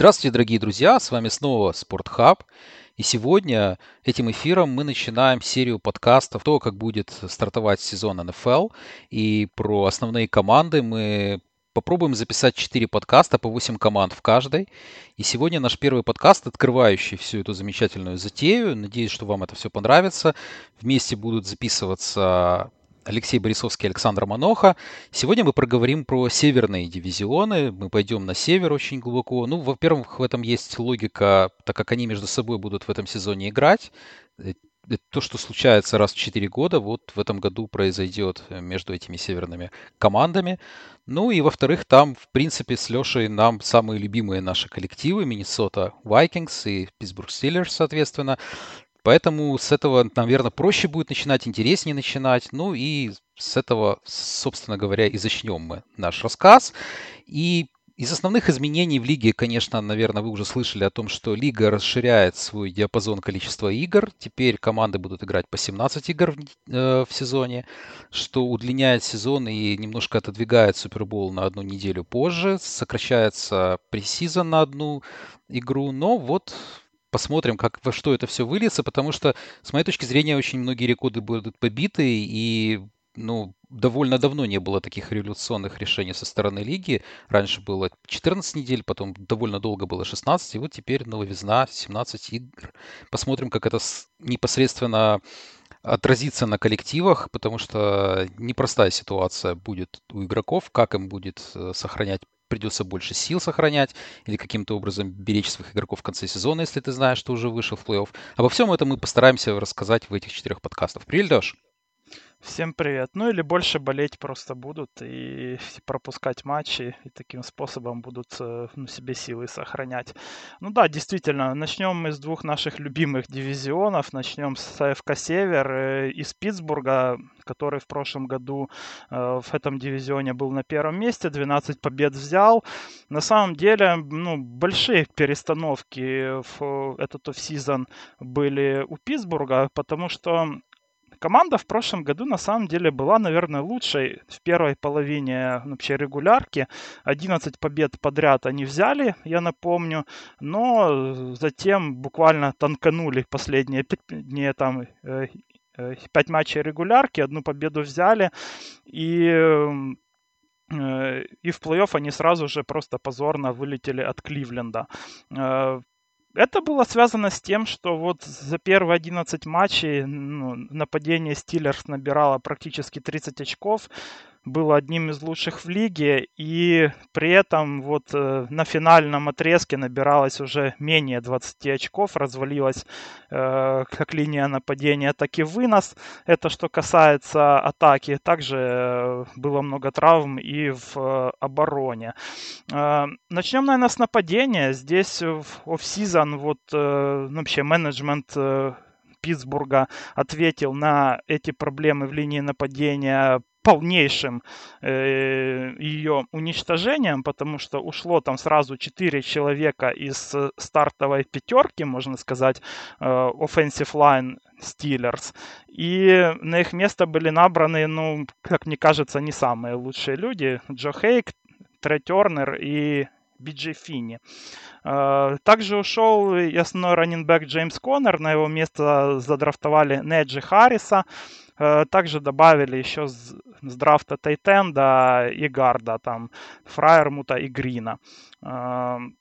Здравствуйте, дорогие друзья, с вами снова Спортхаб. И сегодня этим эфиром мы начинаем серию подкастов, то, как будет стартовать сезон НФЛ. И про основные команды мы попробуем записать 4 подкаста по 8 команд в каждой. И сегодня наш первый подкаст, открывающий всю эту замечательную затею. Надеюсь, что вам это все понравится. Вместе будут записываться Алексей Борисовский, Александр Маноха. Сегодня мы проговорим про северные дивизионы. Мы пойдем на север очень глубоко. Ну, во-первых, в этом есть логика, так как они между собой будут в этом сезоне играть. Э, то, что случается раз в 4 года, вот в этом году произойдет между этими северными командами. Ну и во-вторых, там, в принципе, с Лешей нам самые любимые наши коллективы, Миннесота Vikings и Питтсбург Стиллерс, соответственно. Поэтому с этого, наверное, проще будет начинать, интереснее начинать. Ну и с этого, собственно говоря, и начнем мы наш рассказ. И из основных изменений в лиге, конечно, наверное, вы уже слышали о том, что лига расширяет свой диапазон количества игр. Теперь команды будут играть по 17 игр в, э, в сезоне, что удлиняет сезон и немножко отодвигает Супербол на одну неделю позже. Сокращается пресизон на одну игру. Но вот посмотрим, как, во что это все выльется, потому что, с моей точки зрения, очень многие рекорды будут побиты, и ну, довольно давно не было таких революционных решений со стороны лиги. Раньше было 14 недель, потом довольно долго было 16, и вот теперь новизна 17 игр. Посмотрим, как это непосредственно отразится на коллективах, потому что непростая ситуация будет у игроков, как им будет э, сохранять придется больше сил сохранять или каким-то образом беречь своих игроков в конце сезона, если ты знаешь, что уже вышел в плей-офф. Обо всем этом мы постараемся рассказать в этих четырех подкастах. Привет, Леш! Всем привет. Ну или больше болеть просто будут и пропускать матчи, и таким способом будут э, ну, себе силы сохранять. Ну да, действительно, начнем мы с двух наших любимых дивизионов. Начнем с АФК Север э, из Питтсбурга, который в прошлом году э, в этом дивизионе был на первом месте, 12 побед взял. На самом деле, ну, большие перестановки в этот офсезон были у Питтсбурга, потому что Команда в прошлом году на самом деле была, наверное, лучшей в первой половине вообще регулярки. 11 побед подряд они взяли, я напомню, но затем буквально танканули последние дни там 5 э, э, матчей регулярки, одну победу взяли и э, и в плей-офф они сразу же просто позорно вылетели от Кливленда это было связано с тем, что вот за первые 11 матчей ну, нападение Стиллерс набирало практически 30 очков, было одним из лучших в лиге, и при этом вот э, на финальном отрезке набиралось уже менее 20 очков, развалилась э, как линия нападения, так и вынос. Это что касается атаки. Также э, было много травм и в э, обороне. Э, начнем, наверное, с нападения. Здесь в офсезон вот э, ну, вообще менеджмент Питтсбурга ответил на эти проблемы в линии нападения полнейшим э, ее уничтожением, потому что ушло там сразу 4 человека из стартовой пятерки, можно сказать, э, offensive line Steelers. И на их место были набраны, ну, как мне кажется, не самые лучшие люди. Джо Хейк, Трей Тернер и Биджи Финни. Э, также ушел и основной раннинбэк Джеймс Коннор. На его место задрафтовали Неджи Харриса. Э, также добавили еще с, драфта Тайтенда и Гарда, там, Фраермута и Грина. Эм,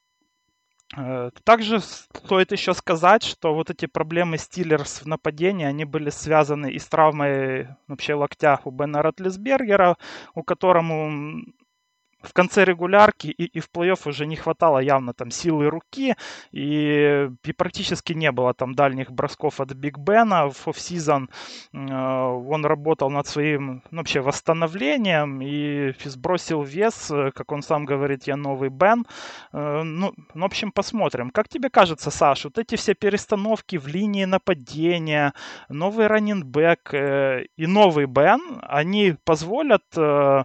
э, также стоит еще сказать, что вот эти проблемы Стиллерс в нападении, они были связаны и с травмой вообще локтя у Бена Ротлисбергера, у которому в конце регулярки и, и в плей-офф уже не хватало явно там силы руки, и, и практически не было там дальних бросков от Биг Бена. В офсезон э, он работал над своим ну, вообще восстановлением и сбросил вес, как он сам говорит, я новый Бен. Э, ну, в общем, посмотрим. Как тебе кажется, Саш, вот эти все перестановки в линии нападения, новый раннинбэк э, и новый Бен, они позволят э,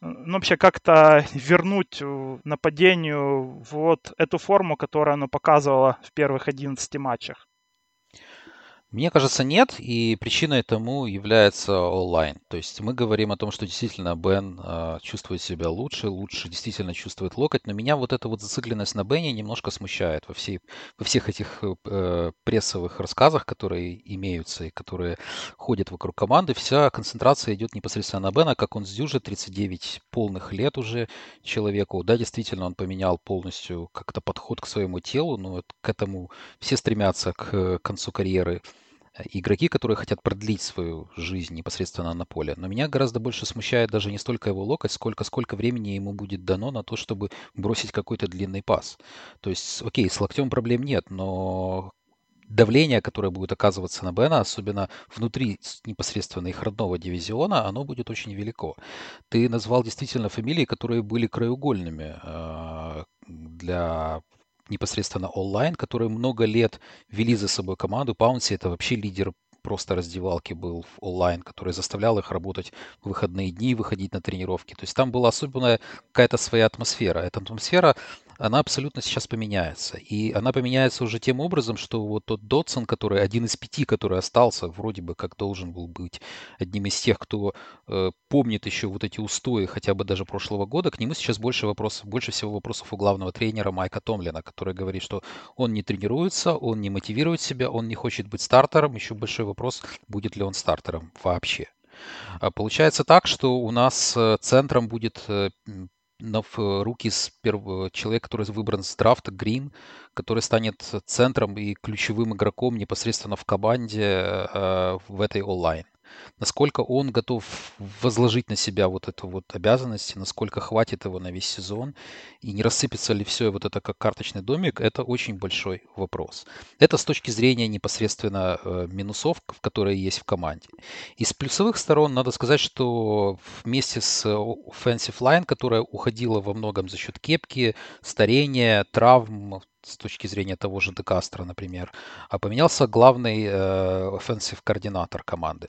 ну, вообще как-то вернуть нападению вот эту форму, которую оно показывало в первых 11 матчах? Мне кажется, нет, и причиной тому является онлайн. То есть мы говорим о том, что действительно Бен э, чувствует себя лучше, лучше действительно чувствует локоть, но меня вот эта вот зацикленность на Бене немножко смущает во, всей, во всех этих э, прессовых рассказах, которые имеются и которые ходят вокруг команды. Вся концентрация идет непосредственно на Бена, как он сдюжит, 39 полных лет уже человеку. Да, действительно, он поменял полностью как-то подход к своему телу, но к этому все стремятся к концу карьеры игроки, которые хотят продлить свою жизнь непосредственно на поле. Но меня гораздо больше смущает даже не столько его локоть, сколько сколько времени ему будет дано на то, чтобы бросить какой-то длинный пас. То есть, окей, с локтем проблем нет, но давление, которое будет оказываться на Бена, особенно внутри непосредственно их родного дивизиона, оно будет очень велико. Ты назвал действительно фамилии, которые были краеугольными э, для непосредственно онлайн, которые много лет вели за собой команду. Паунси это вообще лидер просто раздевалки был в онлайн, который заставлял их работать в выходные дни, выходить на тренировки. То есть там была особенная какая-то своя атмосфера. Эта атмосфера она абсолютно сейчас поменяется. И она поменяется уже тем образом, что вот тот Дотсон, который один из пяти, который остался, вроде бы как должен был быть одним из тех, кто э, помнит еще вот эти устои хотя бы даже прошлого года, к нему сейчас больше вопросов, больше всего вопросов у главного тренера Майка Томлина, который говорит, что он не тренируется, он не мотивирует себя, он не хочет быть стартером. Еще большой вопрос, будет ли он стартером вообще. А получается так, что у нас э, центром будет э, в руки с первого человека, который выбран с драфта, Грин, который станет центром и ключевым игроком непосредственно в команде э, в этой онлайн насколько он готов возложить на себя вот эту вот обязанность, насколько хватит его на весь сезон, и не рассыпется ли все вот это как карточный домик, это очень большой вопрос. Это с точки зрения непосредственно э, минусов, которые есть в команде. Из плюсовых сторон надо сказать, что вместе с offensive line, которая уходила во многом за счет кепки, старения, травм, с точки зрения того же Декастера, например, а поменялся главный э, offensive координатор команды.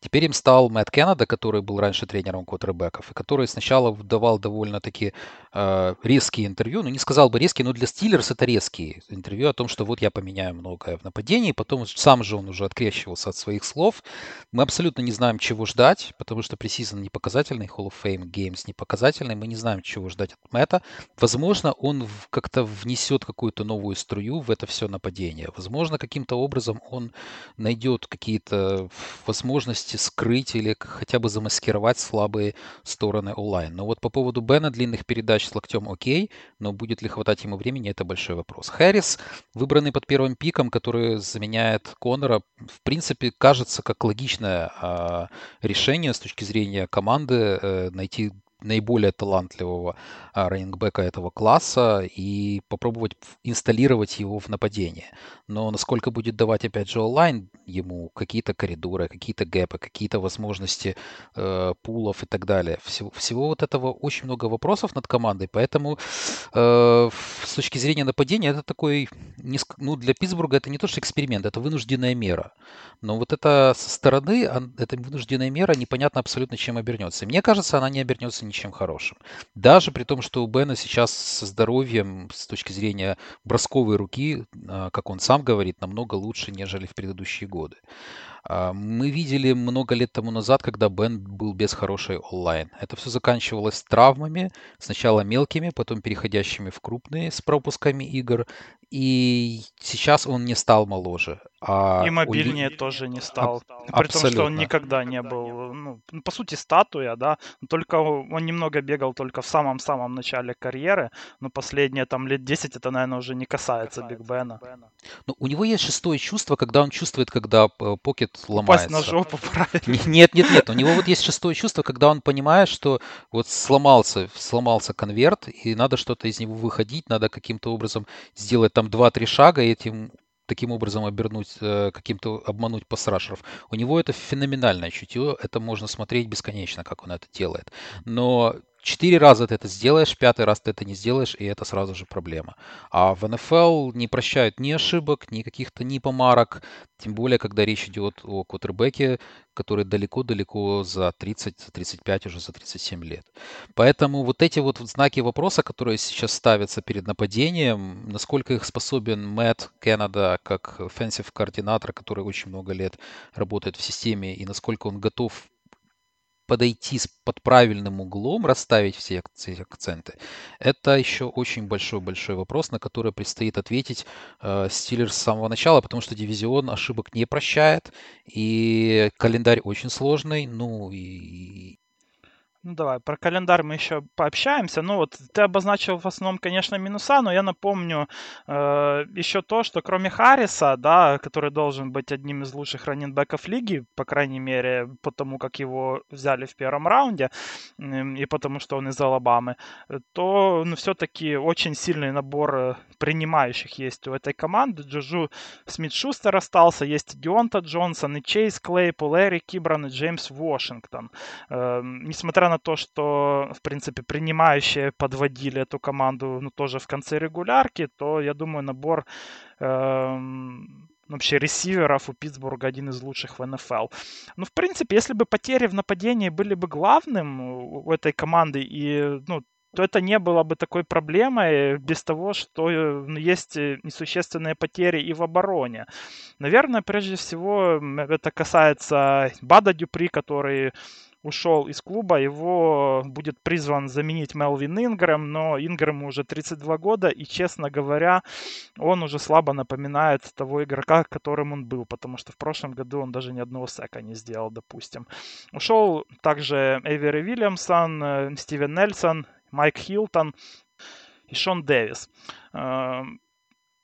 Теперь им стал Мэтт Кеннеда, который был раньше тренером квотербеков, и который сначала давал довольно-таки э, резкие интервью, ну не сказал бы резкие, но для Стиллерс это резкие интервью о том, что вот я поменяю многое в нападении, потом сам же он уже открещивался от своих слов. Мы абсолютно не знаем, чего ждать, потому что пресизон не показательный, Hall of Fame Games не показательный, мы не знаем, чего ждать от Мэтта. Возможно, он как-то внесет какую-то новую струю в это все нападение. Возможно, каким-то образом он найдет какие-то возможности возможности скрыть или хотя бы замаскировать слабые стороны онлайн. Но вот по поводу Бена длинных передач с локтем окей, но будет ли хватать ему времени, это большой вопрос. Харрис, выбранный под первым пиком, который заменяет Конора, в принципе, кажется как логичное э, решение с точки зрения команды э, найти наиболее талантливого а, раннингбека этого класса и попробовать инсталлировать его в нападение. Но насколько будет давать, опять же, онлайн ему какие-то коридоры, какие-то гэпы, какие-то возможности э, пулов и так далее. Всего, всего вот этого очень много вопросов над командой, поэтому э, с точки зрения нападения это такой, ну, для Питтсбурга это не то, что эксперимент, это вынужденная мера. Но вот это со стороны, эта вынужденная мера непонятно абсолютно чем обернется. мне кажется, она не обернется ничем хорошим. Даже при том, что у Бена сейчас со здоровьем с точки зрения бросковой руки, а, как он сам говорит, намного лучше, нежели в предыдущие годы. А, мы видели много лет тому назад, когда Бен был без хорошей онлайн. Это все заканчивалось травмами, сначала мелкими, потом переходящими в крупные с пропусками игр. И сейчас он не стал моложе. А и мобильнее он... тоже не стал. А, При том, что он никогда не был, ну, по сути, статуя, да. Только он немного бегал только в самом-самом начале карьеры, но последние там лет 10 это, наверное, уже не касается Биг Бена. Ну, у него есть шестое чувство, когда он чувствует, когда э, покет ломается. Упасть на жопу правильно. Нет, нет, нет. У него вот есть шестое чувство, когда он понимает, что вот сломался, сломался конверт, и надо что-то из него выходить, надо каким-то образом сделать там 2-3 шага, и этим таким образом обернуть, э, каким-то обмануть пасрашеров. У него это феноменальное чутье, это можно смотреть бесконечно, как он это делает. Но четыре раза ты это сделаешь, пятый раз ты это не сделаешь, и это сразу же проблема. А в НФЛ не прощают ни ошибок, ни каких-то ни помарок, тем более, когда речь идет о квотербеке, который далеко-далеко за 30, за 35, уже за 37 лет. Поэтому вот эти вот знаки вопроса, которые сейчас ставятся перед нападением, насколько их способен Мэтт Кеннеда как offensive координатор, который очень много лет работает в системе, и насколько он готов подойти под правильным углом, расставить все акценты, это еще очень большой-большой вопрос, на который предстоит ответить э, Стиллерс с самого начала, потому что дивизион ошибок не прощает, и календарь очень сложный, ну и, ну давай, про календарь мы еще пообщаемся. Ну вот ты обозначил в основном, конечно, минуса, но я напомню э, еще то, что кроме Харриса, да, который должен быть одним из лучших раненбеков лиги, по крайней мере, потому как его взяли в первом раунде э, и потому что он из Алабамы, то ну, все-таки очень сильный набор э, принимающих есть у этой команды. Джужу Смит-Шустер остался, есть Дионта Джонсон, и Чейз Клейпул, Эри Кибран и Джеймс Вашингтон. Э, несмотря то, что, в принципе, принимающие подводили эту команду ну, тоже в конце регулярки, то, я думаю, набор э, вообще ресиверов у Питтсбурга один из лучших в НФЛ. Ну, в принципе, если бы потери в нападении были бы главным у этой команды, и ну, то это не было бы такой проблемой без того, что ну, есть несущественные потери и в обороне. Наверное, прежде всего, это касается Бада Дюпри, который ушел из клуба, его будет призван заменить Мелвин Ингрэм, но Ингрэму уже 32 года, и, честно говоря, он уже слабо напоминает того игрока, которым он был, потому что в прошлом году он даже ни одного сека не сделал, допустим. Ушел также Эвери Вильямсон, э, Стивен Нельсон, Майк Хилтон и Шон Дэвис.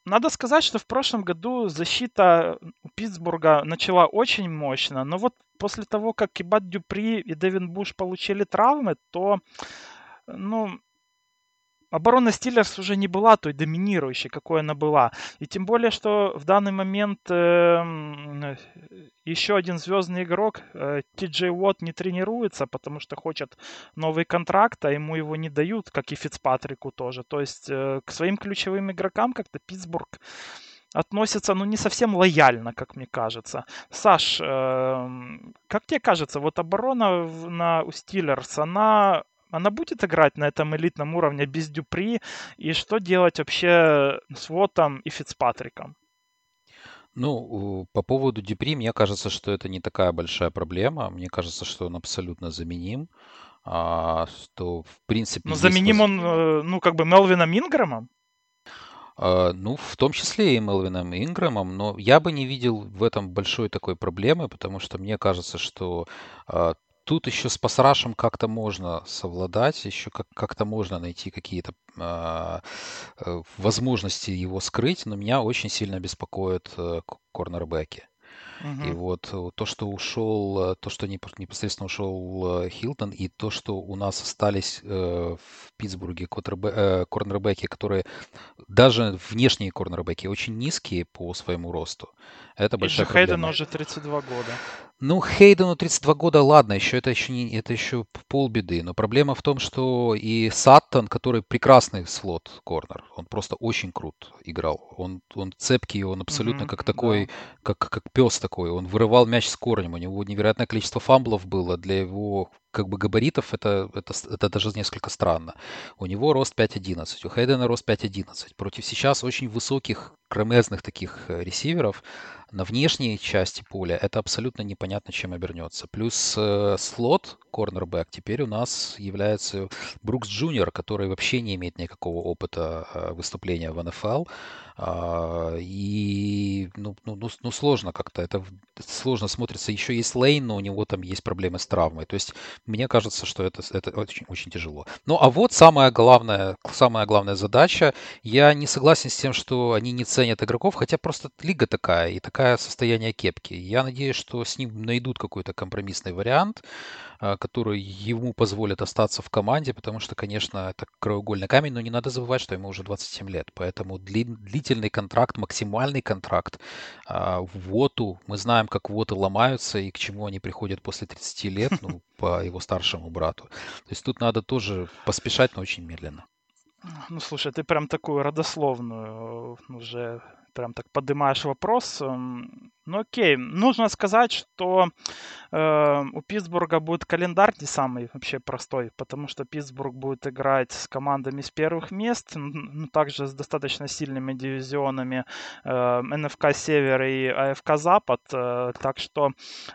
Надо сказать, что в прошлом году защита Питтсбурга начала очень мощно, но вот после того, как Кибат Дюпри и Дэвин Буш получили травмы, то ну, оборона Стиллерс уже не была той доминирующей, какой она была. И тем более, что в данный момент э, еще один звездный игрок, э, Джей Уотт, не тренируется, потому что хочет новый контракт, а ему его не дают, как и Фицпатрику тоже. То есть э, к своим ключевым игрокам как-то Питтсбург относится, ну, не совсем лояльно, как мне кажется. Саш, э, как тебе кажется, вот оборона на, у Стиллерс, она она будет играть на этом элитном уровне без Дюпри? И что делать вообще с Вотом и Фицпатриком? Ну, по поводу Дюпри, мне кажется, что это не такая большая проблема. Мне кажется, что он абсолютно заменим. А, что, в принципе... Ну, заменим он, э, ну, как бы Мелвином Инграмом? А, ну, в том числе и Мелвином Инграмом, но я бы не видел в этом большой такой проблемы, потому что мне кажется, что а, Тут еще с пасрашем как-то можно совладать, еще как- как-то можно найти какие-то а, э, возможности его скрыть, но меня очень сильно беспокоят э, корнербеки. И вот э, то, что ушел, то, что непосредственно ушел Хилтон, и то, что у нас остались в Питтсбурге корнербеки, которые даже внешние корнербеки очень низкие по своему росту. Это большая проблема. Хейдену уже 32 года. Ну, Хейдену 32 года, ладно, еще это еще не это еще полбеды. Но проблема в том, что и Саттон, который прекрасный слот корнер, он просто очень крут играл. Он, он цепкий, он абсолютно mm-hmm, как такой, да. как, как пес такой. Он вырывал мяч с корнем. У него невероятное количество фамблов было для его как бы габаритов это, это, это даже несколько странно. У него рост 5.11, у Хейдена рост 5.11. Против сейчас очень высоких, кромезных таких э, ресиверов на внешней части поля это абсолютно непонятно, чем обернется. Плюс э, слот, корнербэк, теперь у нас является Брукс Джуниор, который вообще не имеет никакого опыта э, выступления в НФЛ. А, и ну, ну, ну, ну сложно как-то, это сложно смотрится. Еще есть Лейн, но у него там есть проблемы с травмой. То есть мне кажется, что это, это очень, очень тяжело. Ну а вот самая главная, самая главная задача. Я не согласен с тем, что они не ценят игроков, хотя просто лига такая и такое состояние кепки. Я надеюсь, что с ним найдут какой-то компромиссный вариант. А, который ему позволит остаться в команде, потому что, конечно, это краеугольный камень, но не надо забывать, что ему уже 27 лет. Поэтому длительный контракт, максимальный контракт а, в ВОТу, мы знаем, как ВОТы ломаются и к чему они приходят после 30 лет. Ну, по его старшему брату. То есть тут надо тоже поспешать, но очень медленно. Ну, слушай, ты прям такую родословную э, уже прям так поднимаешь вопрос. Ну окей, нужно сказать, что э, у Питтсбурга будет календарь не самый вообще простой, потому что Питтсбург будет играть с командами с первых мест, ну, также с достаточно сильными дивизионами э, НФК Север и АФК Запад, э, так что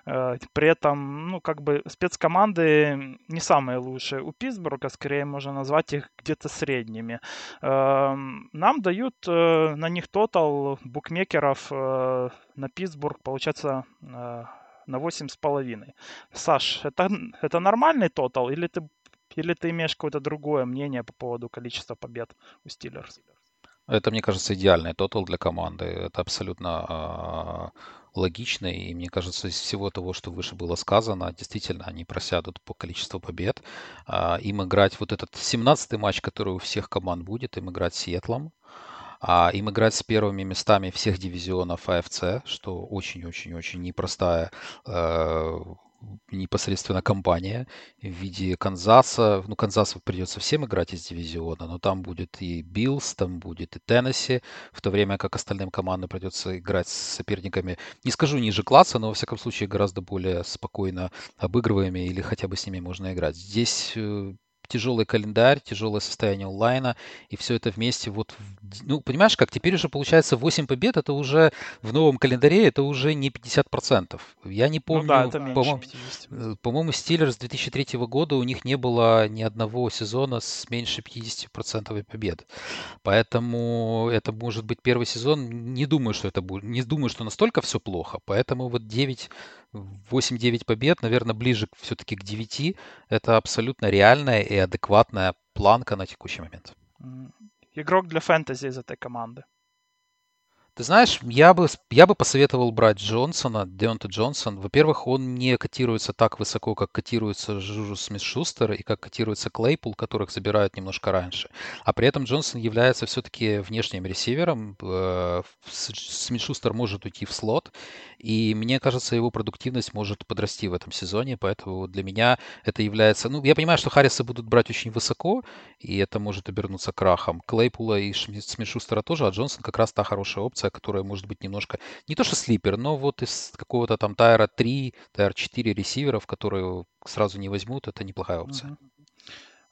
э, при этом, ну как бы спецкоманды не самые лучшие у Питтсбурга, скорее можно назвать их где-то средними. Э, нам дают э, на них тотал букмекеров э, на Питтсбург, получается, э, на 8,5. Саш, это, это нормальный тотал или ты, или ты имеешь какое-то другое мнение по поводу количества побед у Стиллерс? Это, мне кажется, идеальный тотал для команды. Это абсолютно э, логично, и мне кажется, из всего того, что выше было сказано, действительно, они просядут по количеству побед. Э, им играть вот этот 17-й матч, который у всех команд будет, им играть с Сиэтлом а им играть с первыми местами всех дивизионов АФЦ, что очень-очень-очень непростая э, непосредственно компания в виде Канзаса. Ну, Канзасу придется всем играть из дивизиона, но там будет и Биллс, там будет и Теннесси, в то время как остальным командам придется играть с соперниками, не скажу ниже класса, но во всяком случае гораздо более спокойно обыгрываемыми или хотя бы с ними можно играть. Здесь э, тяжелый календарь, тяжелое состояние онлайна, и все это вместе вот, ну, понимаешь, как теперь уже получается 8 побед, это уже в новом календаре, это уже не 50%. Я не помню, ну да, это по-моему, э, по-моему, Стиллерс 2003 года у них не было ни одного сезона с меньше 50% побед. Поэтому это может быть первый сезон, не думаю, что это будет, не думаю, что настолько все плохо, поэтому вот 9 8-9 побед, наверное, ближе все-таки к 9. Это абсолютно реальная и адекватная планка на текущий момент. Игрок для фэнтези из этой команды. Ты знаешь, я бы, я бы посоветовал брать Джонсона, Деонта Джонсон. Во-первых, он не котируется так высоко, как котируется Жужу Смит-Шустер и как котируется Клейпул, которых забирают немножко раньше. А при этом Джонсон является все-таки внешним ресивером. Э, Смит-Шустер может уйти в слот, и мне кажется, его продуктивность может подрасти в этом сезоне, поэтому для меня это является... Ну, я понимаю, что Харриса будут брать очень высоко, и это может обернуться крахом. Клейпула и Смит-Шустера тоже, а Джонсон как раз та хорошая опция, позиция, которая может быть немножко, не то что sleeper, но вот из какого-то там tier а 3, tier 4 ресиверов, которые сразу не возьмут, это неплохая опция. Uh-huh.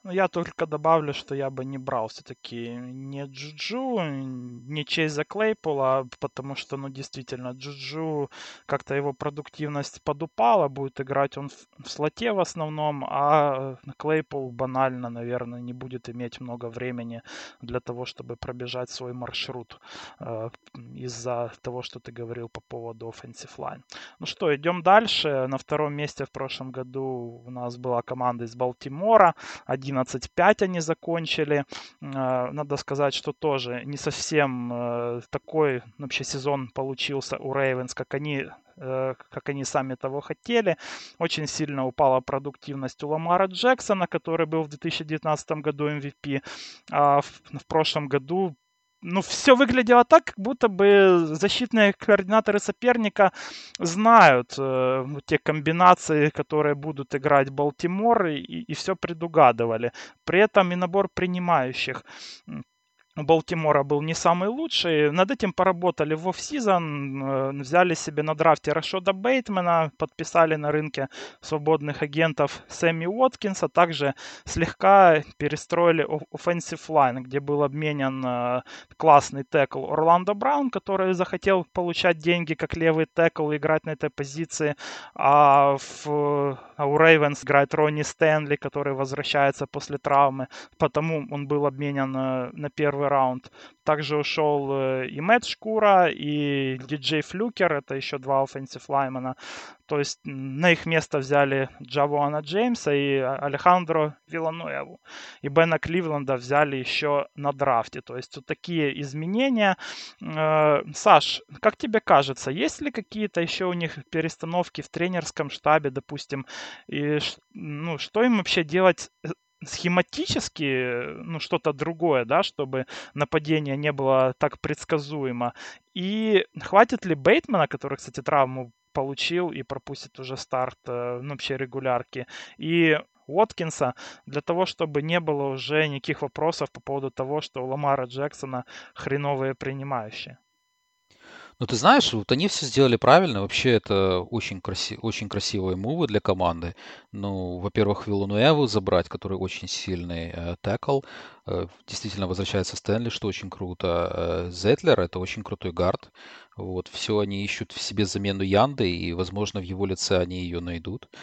Ну, я только добавлю, что я бы не брал все-таки не Джуджу, не Чейза Клейпола, потому что, ну, действительно, Джуджу как-то его продуктивность подупала, будет играть он в, слоте в основном, а Клейпол банально, наверное, не будет иметь много времени для того, чтобы пробежать свой маршрут э, из-за того, что ты говорил по поводу offensive line. Ну что, идем дальше. На втором месте в прошлом году у нас была команда из Балтимора, один 11-5 они закончили. Э, надо сказать, что тоже не совсем э, такой вообще сезон получился у Рейвенс, как они э, как они сами того хотели. Очень сильно упала продуктивность у Ламара Джексона, который был в 2019 году MVP. А в, в прошлом году ну, все выглядело так, как будто бы защитные координаторы соперника знают э, те комбинации, которые будут играть Балтимор, и, и все предугадывали. При этом и набор принимающих у Балтимора был не самый лучший. Над этим поработали в офсизон, э, взяли себе на драфте Рашода Бейтмена, подписали на рынке свободных агентов Сэмми Уоткинса, также слегка перестроили offensive line, где был обменен э, классный текл Орландо Браун, который захотел получать деньги как левый текл играть на этой позиции, а, в, а у Рейвенс играет Ронни Стэнли, который возвращается после травмы, потому он был обменен на первый первый раунд. Также ушел э, и Мэтт Шкура, и Диджей Флюкер, это еще два offensive лаймена. То есть на их место взяли Джавуана Джеймса и Алехандро Вилануеву. И Бена Кливленда взяли еще на драфте. То есть вот такие изменения. Э, Саш, как тебе кажется, есть ли какие-то еще у них перестановки в тренерском штабе, допустим, и ну, что им вообще делать схематически, ну, что-то другое, да, чтобы нападение не было так предсказуемо. И хватит ли Бейтмана, который, кстати, травму получил и пропустит уже старт э, ну, вообще регулярки. И Уоткинса для того, чтобы не было уже никаких вопросов по поводу того, что у Ламара Джексона хреновые принимающие. Ну, ты знаешь, вот они все сделали правильно. Вообще, это очень, краси... очень красивые мувы для команды. Ну, во-первых, Виллануэву забрать, который очень сильный э, текл. Э, действительно, возвращается Стэнли, что очень круто. Э, Зетлер — это очень крутой гард. Вот, все они ищут в себе замену Янды, и, возможно, в его лице они ее найдут. А,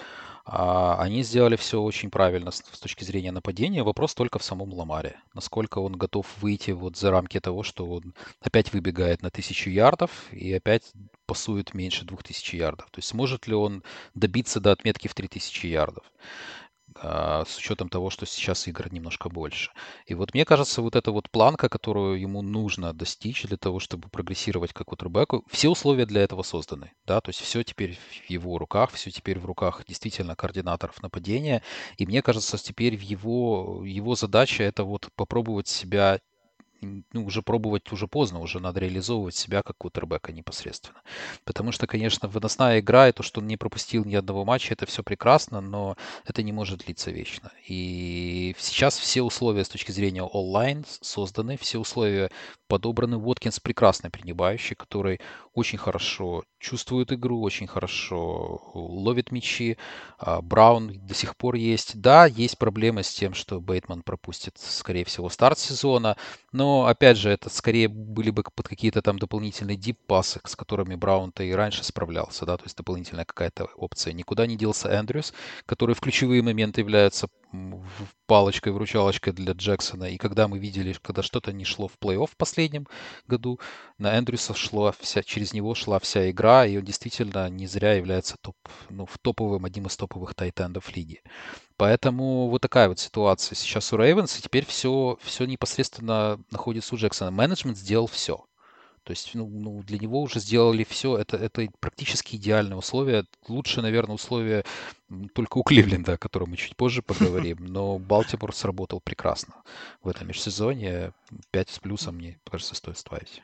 они сделали все очень правильно с, точки зрения нападения. Вопрос только в самом Ламаре. Насколько он готов выйти вот за рамки того, что он опять выбегает на тысячу ярдов и опять пасует меньше двух тысяч ярдов. То есть сможет ли он добиться до отметки в 3000 ярдов? А, с учетом того, что сейчас игр немножко больше. И вот мне кажется, вот эта вот планка, которую ему нужно достичь для того, чтобы прогрессировать как кутербеку, все условия для этого созданы, да, то есть все теперь в его руках, все теперь в руках действительно координаторов нападения, и мне кажется, теперь в его, его задача это вот попробовать себя ну, уже пробовать уже поздно, уже надо реализовывать себя как кутербека непосредственно. Потому что, конечно, выносная игра и то, что он не пропустил ни одного матча, это все прекрасно, но это не может длиться вечно. И сейчас все условия с точки зрения онлайн созданы, все условия подобраны. Уоткинс прекрасный принимающий, который очень хорошо чувствует игру, очень хорошо ловит мячи. А, Браун до сих пор есть. Да, есть проблемы с тем, что Бейтман пропустит, скорее всего, старт сезона, но, опять же, это скорее были бы под какие-то там дополнительные дип-пасы, с которыми Браун-то и раньше справлялся, да, то есть дополнительная какая-то опция. Никуда не делся Эндрюс, который в ключевые моменты является палочкой, вручалочкой для Джексона. И когда мы видели, когда что-то не шло в плей-офф в последнем году, на Эндрюса шла вся, через него шла вся игра, и он действительно не зря является топ, ну, в топовым, одним из топовых тайтендов лиги. Поэтому вот такая вот ситуация сейчас у Рейвенс, и теперь все, все непосредственно находится у Джексона. Менеджмент сделал все. То есть ну, ну, для него уже сделали все. Это, это практически идеальные условия. Лучше, наверное, условия только у Кливленда, о котором мы чуть позже поговорим. Но Балтимор сработал прекрасно в этом межсезонье. 5 с плюсом, мне кажется, стоит ставить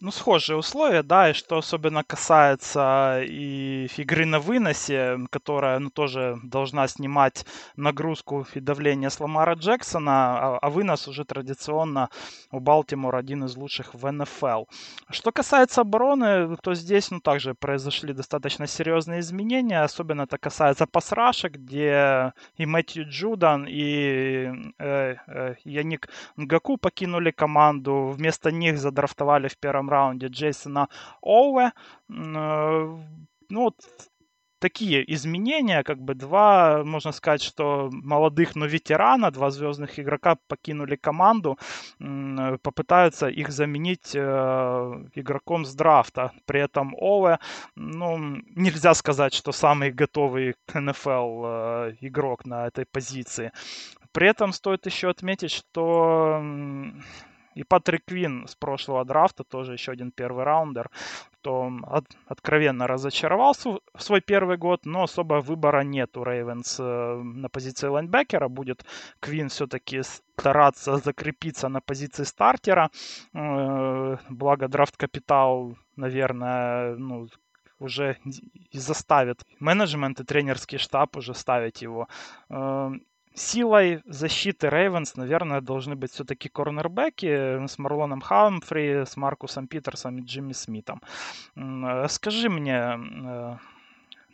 ну, схожие условия, да, и что особенно касается и игры на выносе, которая, ну, тоже должна снимать нагрузку и давление с Ламара Джексона, а, а вынос уже традиционно у Балтимора один из лучших в НФЛ. Что касается обороны, то здесь, ну, также произошли достаточно серьезные изменения, особенно это касается пасраша, где и Мэтью Джудан, и э, э, Яник Нгаку покинули команду, вместо них задрафтовали в первом раунде Джейсона Оуэ. Э, ну, вот такие изменения, как бы два, можно сказать, что молодых, но ветерана, два звездных игрока покинули команду, попытаются их заменить э, игроком с драфта. При этом Ове, ну, нельзя сказать, что самый готовый к НФЛ э, игрок на этой позиции. При этом стоит еще отметить, что и Патрик Квин с прошлого драфта, тоже еще один первый раундер, то от, откровенно разочаровался в свой первый год, но особо выбора нет у Рейвенс э, на позиции лайнбекера. Будет Квин все-таки стараться закрепиться на позиции стартера. Э, благо драфт-капитал, наверное, ну, уже и заставит менеджмент и тренерский штаб уже ставить его. Э, силой защиты Рейвенс, наверное, должны быть все-таки корнербеки с Марлоном Хамфри, с Маркусом Питерсом и Джимми Смитом. Э, скажи мне, э,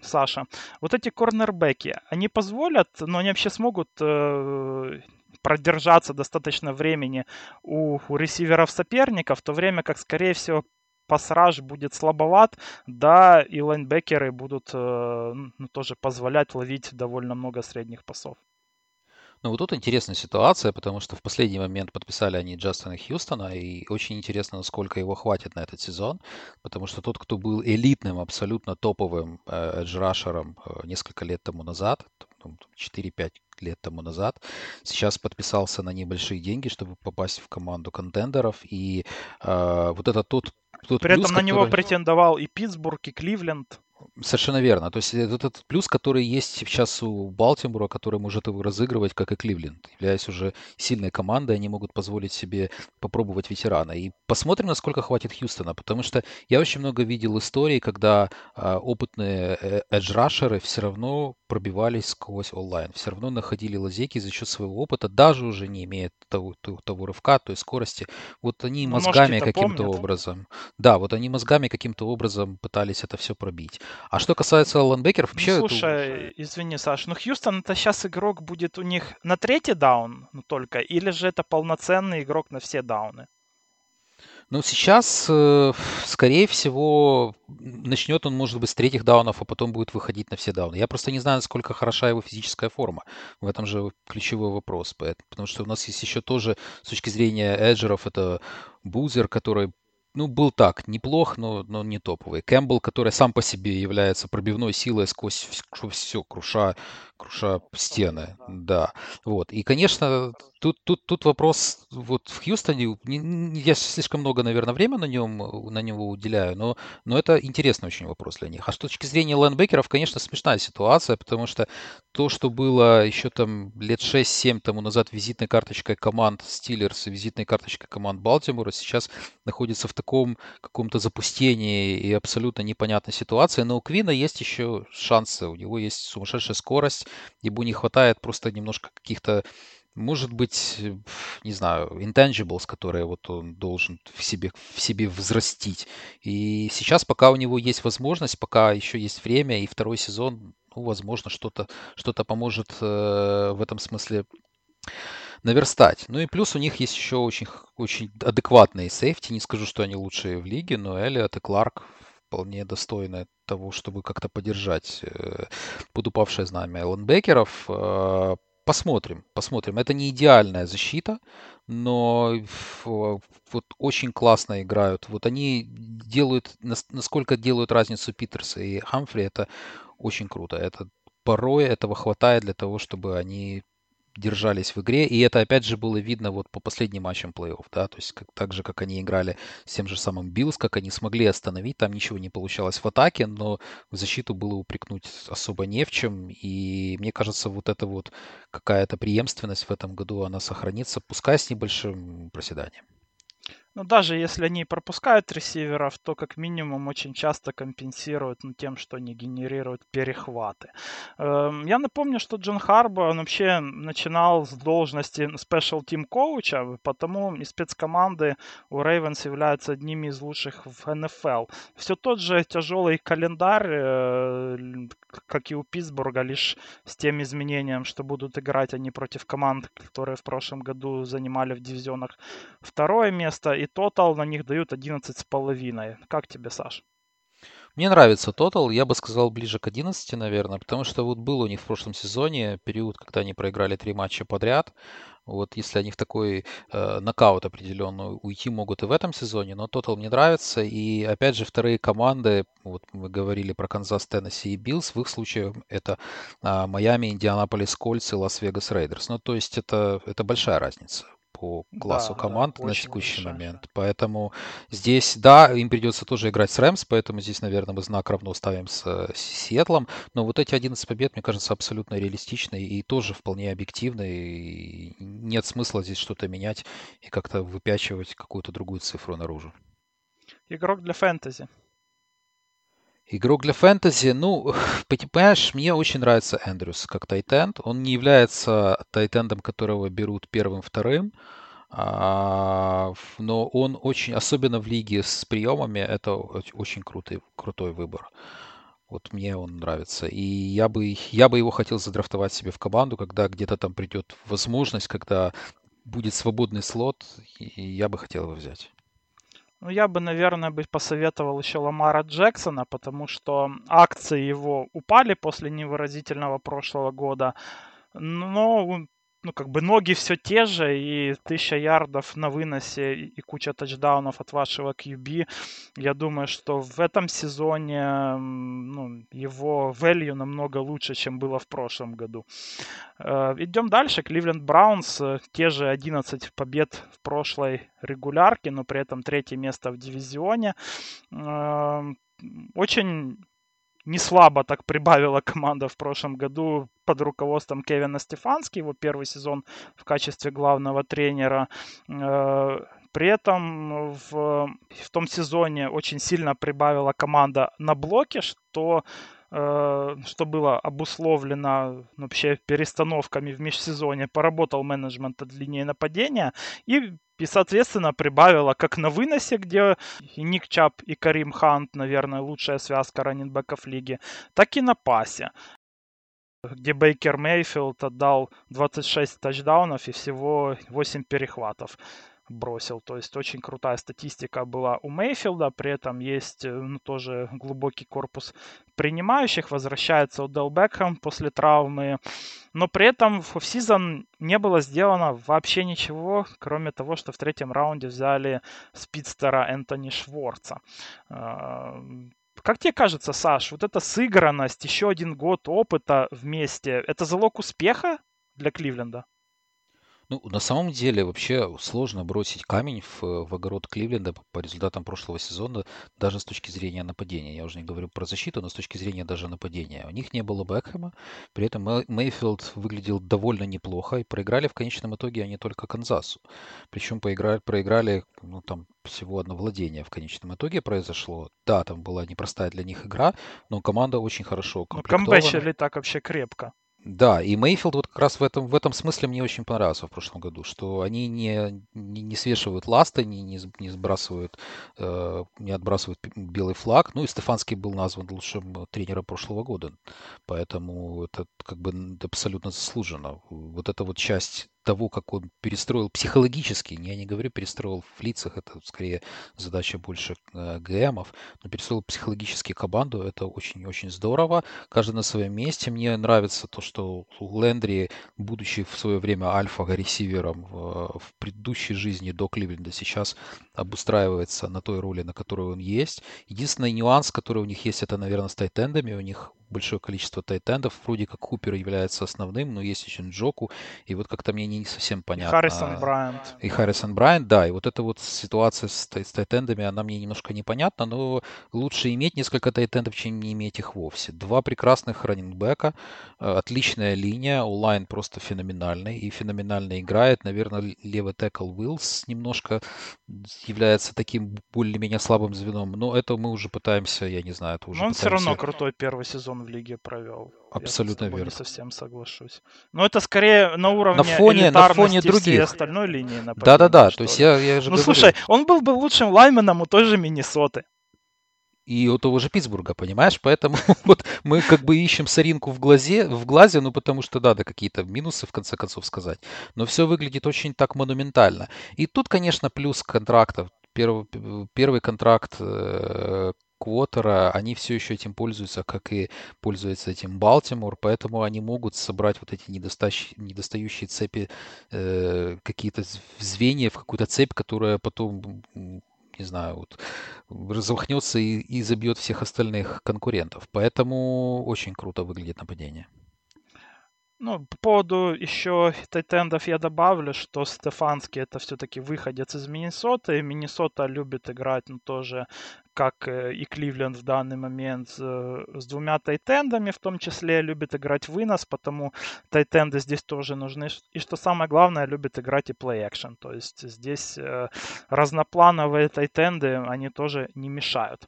Саша, вот эти корнербеки, они позволят, но они вообще смогут э, продержаться достаточно времени у, у ресиверов соперников, в то время как, скорее всего, пассаж будет слабоват, да, и лайнбекеры будут ну, тоже позволять ловить довольно много средних пасов. Ну, вот тут интересная ситуация, потому что в последний момент подписали они Джастина Хьюстона, и очень интересно, насколько его хватит на этот сезон, потому что тот, кто был элитным, абсолютно топовым э, эджрашером э, несколько лет тому назад, 4-5 ну, лет тому назад, сейчас подписался на небольшие деньги, чтобы попасть в команду контендеров, и э, вот это тот тот При плюс, этом на который... него претендовал и Питтсбург, и Кливленд. Совершенно верно. То есть этот, плюс, который есть сейчас у Балтимора, который может его разыгрывать, как и Кливленд, являясь уже сильной командой, они могут позволить себе попробовать ветерана. И посмотрим, насколько хватит Хьюстона, потому что я очень много видел историй, когда а, опытные эдж-рашеры все равно пробивались сквозь онлайн, все равно находили лазейки за счет своего опыта, даже уже не имея того, того, рывка, той скорости. Вот они ну, мозгами каким-то образом, да, вот они мозгами каким-то образом пытались это все пробить. А что касается ланбекеров, вообще... Ну, слушай, это... извини, Саш, ну Хьюстон это сейчас игрок будет у них на третий даун ну, только, или же это полноценный игрок на все дауны? Ну, сейчас, э, скорее всего, начнет он, может быть, с третьих даунов, а потом будет выходить на все дауны. Я просто не знаю, насколько хороша его физическая форма. В этом же ключевой вопрос. Потому что у нас есть еще тоже, с точки зрения эджеров, это Бузер, который ну, был так, неплох, но, но не топовый. Кэмпбелл, который сам по себе является пробивной силой сквозь все, круша, круша стены, да. Вот. И, конечно, тут, тут, тут вопрос, вот в Хьюстоне, не, не, я слишком много, наверное, времени на, нем, на него уделяю, но, но это интересный очень вопрос для них. А с точки зрения лайнбекеров, конечно, смешная ситуация, потому что то, что было еще там лет 6-7 тому назад визитной карточкой команд Стиллерс и визитной карточкой команд Балтимора, сейчас находится в таком каком-то запустении и абсолютно непонятной ситуации. Но у Квина есть еще шансы, у него есть сумасшедшая скорость, ему не хватает просто немножко каких-то может быть, не знаю, intangibles, которые вот он должен в себе, в себе взрастить. И сейчас, пока у него есть возможность, пока еще есть время, и второй сезон, ну, возможно, что-то что поможет э, в этом смысле наверстать. Ну и плюс у них есть еще очень, очень адекватные сейфти. Не скажу, что они лучшие в лиге, но Эллиот и Кларк вполне достойны того, чтобы как-то поддержать э, подупавшее знамя лайнбекеров. Э, Посмотрим, посмотрим. Это не идеальная защита, но вот очень классно играют. Вот они делают, насколько делают разницу Питерса и Хамфри, это очень круто. Это порой этого хватает для того, чтобы они держались в игре. И это, опять же, было видно вот по последним матчам плей-офф, да, то есть как, так же, как они играли с тем же самым Биллс, как они смогли остановить, там ничего не получалось в атаке, но в защиту было упрекнуть особо не в чем. И мне кажется, вот эта вот какая-то преемственность в этом году, она сохранится, пускай с небольшим проседанием. Ну, даже если они пропускают ресиверов, то как минимум очень часто компенсируют ну, тем, что они генерируют перехваты. Эм, я напомню, что Джон Харбо, он вообще начинал с должности special team коуча, потому и спецкоманды у Рейвенс являются одними из лучших в НФЛ. Все тот же тяжелый календарь, э, как и у Питтсбурга, лишь с тем изменением, что будут играть они против команд, которые в прошлом году занимали в дивизионах второе место, и тотал на них дают 11,5. Как тебе, Саш? Мне нравится тотал, я бы сказал ближе к 11, наверное, потому что вот был у них в прошлом сезоне период, когда они проиграли три матча подряд. Вот если они в такой э, нокаут определенный уйти могут и в этом сезоне, но тотал мне нравится. И опять же вторые команды, вот мы говорили про Канзас, Теннесси и Биллс, в их случае это э, Майами, Индианаполис, Колтс и Лас-Вегас Рейдерс. Ну то есть это, это большая разница по классу да, команд да, на текущий большая. момент. Поэтому здесь, да, им придется тоже играть с Рэмс, поэтому здесь, наверное, мы знак равно ставим с, с Сиэтлом. Но вот эти 11 побед, мне кажется, абсолютно реалистичны и тоже вполне объективны. И нет смысла здесь что-то менять и как-то выпячивать какую-то другую цифру наружу. Игрок для фэнтези. Игрок для фэнтези, ну, понимаешь, мне очень нравится Эндрюс как тайтенд. Он не является тайтендом, которого берут первым-вторым, а, но он очень, особенно в лиге с приемами, это очень крутый, крутой выбор. Вот мне он нравится. И я бы, я бы его хотел задрафтовать себе в команду, когда где-то там придет возможность, когда будет свободный слот, и я бы хотел его взять. Ну, я бы, наверное, бы посоветовал еще Ламара Джексона, потому что акции его упали после невыразительного прошлого года. Но ну, как бы ноги все те же, и тысяча ярдов на выносе и куча тачдаунов от вашего QB. Я думаю, что в этом сезоне ну, его value намного лучше, чем было в прошлом году. Э, идем дальше. Кливленд Браунс, э, те же 11 побед в прошлой регулярке, но при этом третье место в дивизионе. Э, очень не слабо так прибавила команда в прошлом году под руководством Кевина Стефански, его первый сезон в качестве главного тренера. Э, при этом в, в том сезоне очень сильно прибавила команда на блоке, что что было обусловлено вообще перестановками в межсезонье, поработал менеджмент от линии нападения и, и соответственно, прибавила как на выносе, где и Ник Чап и Карим Хант, наверное, лучшая связка раннинбеков лиги, так и на пасе где Бейкер Мейфилд отдал 26 тачдаунов и всего 8 перехватов бросил. То есть очень крутая статистика была у Мейфилда. При этом есть э, ну, тоже глубокий корпус принимающих. Возвращается Удел Бекхэм после травмы. Но при этом в офсезон не было сделано вообще ничего, кроме того, что в третьем раунде взяли спидстера Энтони Шворца. А, как тебе кажется, Саш, вот эта сыгранность, еще один год опыта вместе, это залог успеха для Кливленда? Ну, на самом деле, вообще сложно бросить камень в, в огород Кливленда по, по результатам прошлого сезона, даже с точки зрения нападения. Я уже не говорю про защиту, но с точки зрения даже нападения. У них не было Бекхэма, при этом Мейфилд выглядел довольно неплохо, и проиграли в конечном итоге они только Канзасу. Причем поиграли, проиграли, ну, там, всего одно владение в конечном итоге произошло. Да, там была непростая для них игра, но команда очень хорошо ну, комплектована. Ну, камбэчили так вообще крепко. Да, и Мейфилд вот как раз в этом, в этом смысле мне очень понравился в прошлом году, что они не, не, не свешивают ласты, не, не, не сбрасывают, э, не отбрасывают белый флаг. Ну и Стефанский был назван лучшим тренером прошлого года, поэтому это как бы абсолютно заслуженно. Вот эта вот часть того, как он перестроил психологически, я не говорю перестроил в лицах, это скорее задача больше э, ГМов, но перестроил психологически команду, это очень-очень здорово. Каждый на своем месте. Мне нравится то, что Лендри, будучи в свое время альфа-ресивером в, в предыдущей жизни до Кливленда, сейчас обустраивается на той роли, на которой он есть. Единственный нюанс, который у них есть, это, наверное, с тайтендами. У них большое количество тайтендов. Вроде как Купер является основным, но есть еще Джоку. И вот как-то мне не совсем понятно. И Харрисон Брайант. И Харрисон Брайант, да. И вот эта вот ситуация с, с тайтендами, она мне немножко непонятна, но лучше иметь несколько тайтендов, чем не иметь их вовсе. Два прекрасных раннингбека, э, отличная линия, онлайн просто феноменальный. И феноменально играет. Наверное, левый текл Уиллс немножко является таким более-менее слабым звеном. Но это мы уже пытаемся, я не знаю, это уже Но он пытаемся... все равно крутой первый сезон он в лиге провел. Абсолютно Я верно. не совсем соглашусь. Но это скорее на уровне на фоне, на фоне других. остальной линии. Да-да-да, то есть я, я же Ну говорю. слушай, он был бы лучшим лайменом у той же Миннесоты. И у того же Питтсбурга, понимаешь? Поэтому вот мы как бы ищем соринку в глазе, в глазе, ну потому что да, да, какие-то минусы в конце концов сказать. Но все выглядит очень так монументально. И тут, конечно, плюс контракта. Первый, первый контракт э, Квотера, они все еще этим пользуются, как и пользуется этим Балтимор, поэтому они могут собрать вот эти недостающие, недостающие цепи, э, какие-то звенья в какую-то цепь, которая потом не знаю, вот, размахнется и, и забьет всех остальных конкурентов. Поэтому очень круто выглядит нападение. Ну, по поводу еще тайтендов я добавлю, что Стефанский это все-таки выходец из Миннесоты. Миннесота любит играть, ну, тоже как э, и Кливленд в данный момент э, с двумя тайтендами, в том числе любит играть вынос, потому тайтенды здесь тоже нужны. И что самое главное, любит играть и play action. То есть здесь э, разноплановые тайтенды, они тоже не мешают.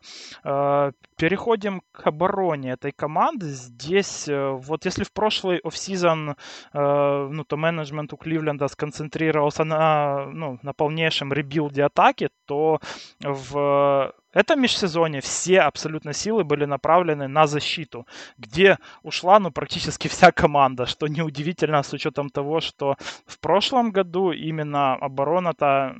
Переходим к обороне этой команды. Здесь, вот если в прошлый офсезон, ну, то менеджмент у Кливленда сконцентрировался на, ну, на полнейшем rebuild е атаки, то в это межсезонье все абсолютно силы были направлены на защиту, где ушла ну, практически вся команда, что неудивительно с учетом того, что в прошлом году именно оборона-то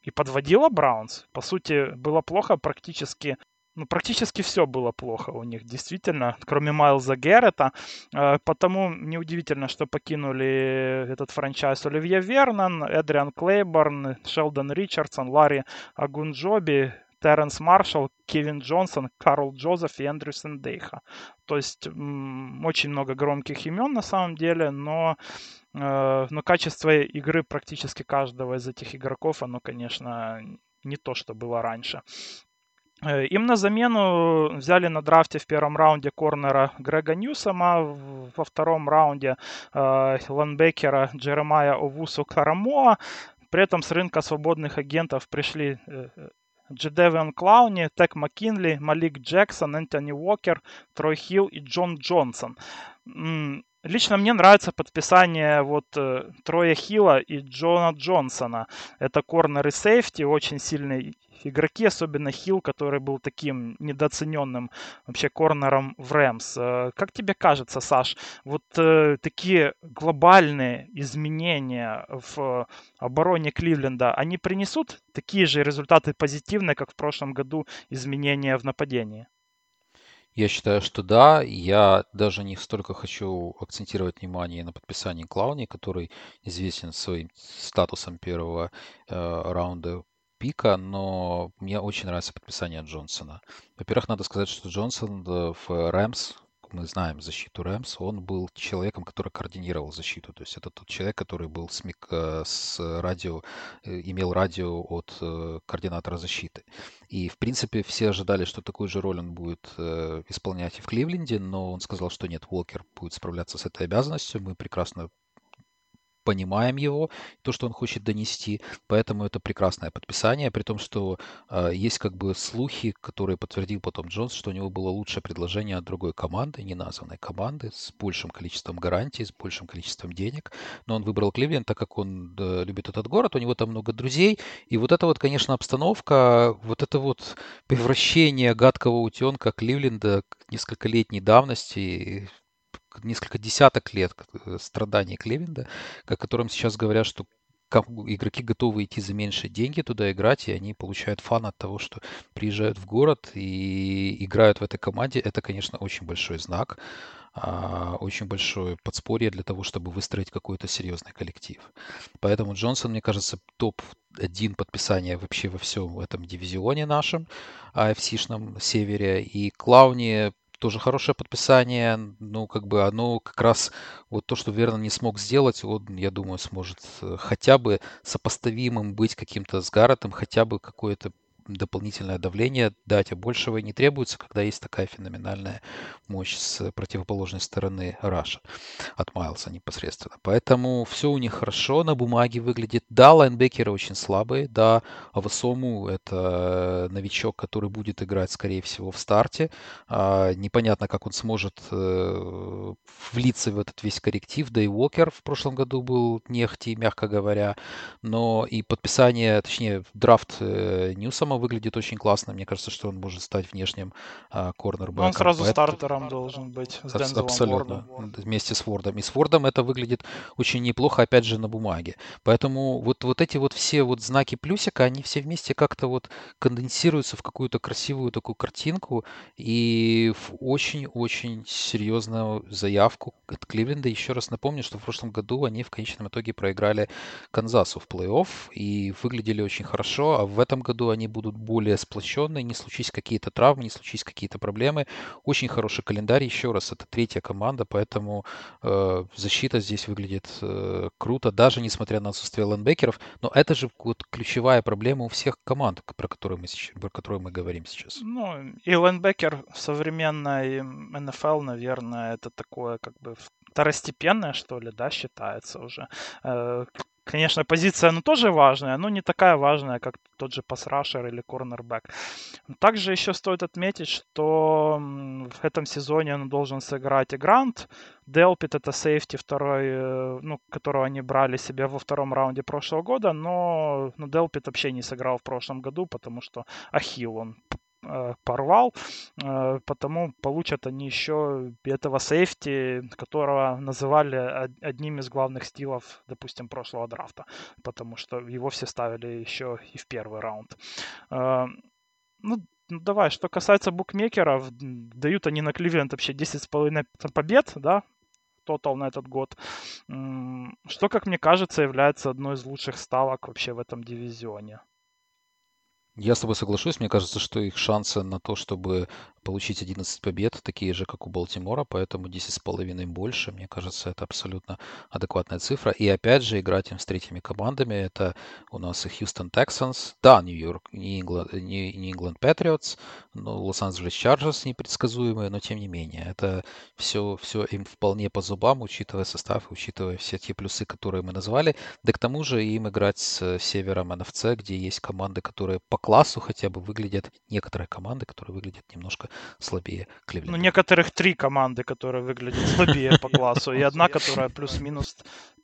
и подводила Браунс. По сути, было плохо практически ну, практически все было плохо у них, действительно, кроме Майлза Геррета. Э, потому неудивительно, что покинули этот франчайз Оливье Вернон, Эдриан Клейборн, Шелдон Ричардсон, Ларри Агунджоби, Терренс Маршалл, Кевин Джонсон, Карл Джозеф и Эндрю Сендейха. То есть очень много громких имен на самом деле, но, э, но качество игры практически каждого из этих игроков, оно, конечно, не то, что было раньше. Э, им на замену взяли на драфте в первом раунде корнера Грега Ньюсома, во втором раунде э, ланбекера Джеремая Овусу Карамоа. При этом с рынка свободных агентов пришли э, Джедевиан Клауни, Тек Маккинли, Малик Джексон, Энтони Уокер, Трой Хилл и Джон Джонсон. Лично мне нравится подписание вот э, Троя Хилла и Джона Джонсона. Это корнеры сейфти, очень сильные игроки, особенно Хилл, который был таким недооцененным вообще корнером в Рэмс. Э, как тебе кажется, Саш, вот э, такие глобальные изменения в обороне Кливленда, они принесут такие же результаты позитивные, как в прошлом году изменения в нападении? Я считаю, что да. Я даже не столько хочу акцентировать внимание на подписании Клауни, который известен своим статусом первого э, раунда пика, но мне очень нравится подписание Джонсона. Во-первых, надо сказать, что Джонсон э, в Рэмс мы знаем защиту Рэмс, он был человеком, который координировал защиту. То есть это тот человек, который был с, мик, э, с радио, э, имел радио от координатора защиты. И, в принципе, все ожидали, что такую же роль он будет исполнять и в Кливленде, но он сказал, что нет, Уолкер будет справляться с этой обязанностью. Мы прекрасно понимаем его, то, что он хочет донести, поэтому это прекрасное подписание, при том, что э, есть как бы слухи, которые подтвердил потом Джонс, что у него было лучшее предложение от другой команды, не названной команды, с большим количеством гарантий, с большим количеством денег, но он выбрал Кливленд, так как он э, любит этот город, у него там много друзей, и вот эта вот, конечно, обстановка, вот это вот превращение гадкого утенка Кливленда несколько летней давности, несколько десяток лет э, страданий Клевенда, о котором сейчас говорят, что игроки готовы идти за меньшие деньги туда играть, и они получают фан от того, что приезжают в город и играют в этой команде. Это, конечно, очень большой знак, а, очень большое подспорье для того, чтобы выстроить какой-то серьезный коллектив. Поэтому Джонсон, мне кажется, топ-1 подписания вообще во всем этом дивизионе нашем, AFC-шном севере. И Клауни тоже хорошее подписание. Ну, как бы оно как раз вот то, что Вернон не смог сделать, он, я думаю, сможет э, хотя бы сопоставимым быть каким-то с Гарретом, хотя бы какое-то дополнительное давление дать, а большего не требуется, когда есть такая феноменальная мощь с противоположной стороны Раша от Майлса непосредственно. Поэтому все у них хорошо на бумаге выглядит. Да, лайнбекеры очень слабые, да, Авасому это новичок, который будет играть, скорее всего, в старте. А, непонятно, как он сможет э, влиться в этот весь корректив, да и Уокер в прошлом году был нехти, мягко говоря, но и подписание, точнее, драфт э, Ньюсома выглядит очень классно. Мне кажется, что он может стать внешним а, корнербэком. Он сразу Поэтому... стартером должен быть с Дензелом Абсолютно. Вордом. Вместе с Вордом. И с Вордом это выглядит очень неплохо, опять же, на бумаге. Поэтому вот, вот эти вот все вот знаки плюсика, они все вместе как-то вот конденсируются в какую-то красивую такую картинку и в очень-очень серьезную заявку от Кливленда. Еще раз напомню, что в прошлом году они в конечном итоге проиграли Канзасу в плей-офф и выглядели очень хорошо, а в этом году они будут будут более сплощенные, не случись какие-то травмы, не случись какие-то проблемы. Очень хороший календарь, еще раз, это третья команда, поэтому э, защита здесь выглядит э, круто, даже несмотря на отсутствие лендбекеров. Но это же вот ключевая проблема у всех команд, про которые мы, про которые мы говорим сейчас. Ну, и лендбекер в современной НФЛ, наверное, это такое как бы второстепенное, что ли, да, считается уже. Конечно, позиция, ну, тоже важная, но не такая важная, как тот же пасрашер или корнербэк. Также еще стоит отметить, что в этом сезоне он должен сыграть и Грант. Делпит это сейфти второй, э, ну, которого они брали себе во втором раунде прошлого года, но ну, Делпит вообще не сыграл в прошлом году, потому что Ахилл он порвал, э, потому получат они еще этого сейфти, которого называли одним из главных стилов, допустим, прошлого драфта, потому что его все ставили еще и в первый раунд. Э, ну, ну, давай, что касается букмекеров, дают они на Кливленд вообще 10,5 побед, да, тотал на этот год, что, как мне кажется, является одной из лучших ставок вообще в этом дивизионе. Я с тобой соглашусь. Мне кажется, что их шансы на то, чтобы получить 11 побед, такие же, как у Балтимора, поэтому 10,5 больше. Мне кажется, это абсолютно адекватная цифра. И опять же, играть им с третьими командами. Это у нас и Хьюстон Texans, да, Нью-Йорк, Нью-Ингланд Патриотс, но Лос-Анджелес Чарджерс непредсказуемые, но тем не менее. Это все, все им вполне по зубам, учитывая состав, учитывая все те плюсы, которые мы назвали. Да к тому же им играть с севером НФЦ, где есть команды, которые по классу хотя бы выглядят, некоторые команды, которые выглядят немножко слабее Кливленда. Ну, некоторых три команды, которые выглядят слабее по классу, и одна, которая плюс-минус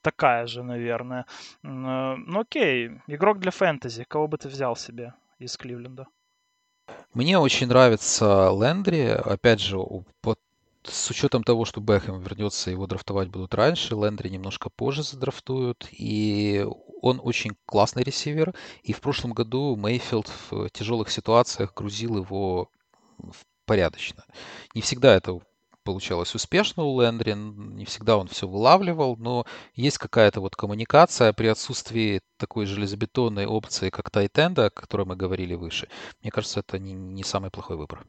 такая же, наверное. Э, ну, окей, игрок для фэнтези. Кого бы ты взял себе из Кливленда? Мне очень нравится Лендри. Опять же, под с учетом того, что Бэхэм вернется, его драфтовать будут раньше, Лендри немножко позже задрафтуют, и он очень классный ресивер, и в прошлом году Мейфилд в тяжелых ситуациях грузил его порядочно. Не всегда это получалось успешно у Лендри, не всегда он все вылавливал, но есть какая-то вот коммуникация при отсутствии такой железобетонной опции, как Тайтенда, о которой мы говорили выше. Мне кажется, это не, не самый плохой выбор.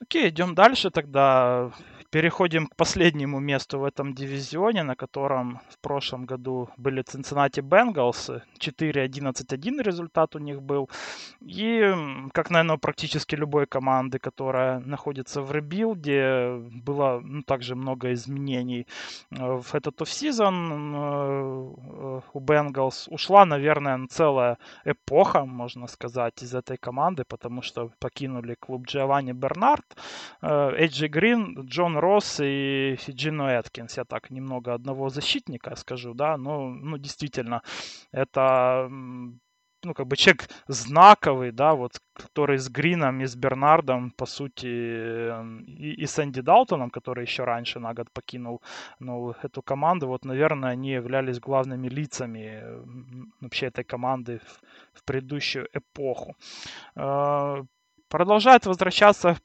Окей, идем дальше тогда. Переходим к последнему месту в этом дивизионе, на котором в прошлом году были Cincinnati Bengals. 4-11-1 результат у них был. И, как, наверное, практически любой команды, которая находится в rebuild е, было ну, также много изменений. В этот офсезон э, у Bengals ушла, наверное, целая эпоха, можно сказать, из этой команды, потому что покинули клуб Джованни Бернард, Эйджи Грин, Джон Росс и Джино Эткинс. Я так немного одного защитника скажу, да, но ну, действительно, это ну, как бы человек знаковый, да, вот, который с Грином и с Бернардом, по сути, и, и с Энди Далтоном, который еще раньше на год покинул ну, эту команду, вот, наверное, они являлись главными лицами вообще этой команды в, в предыдущую эпоху. Продолжает возвращаться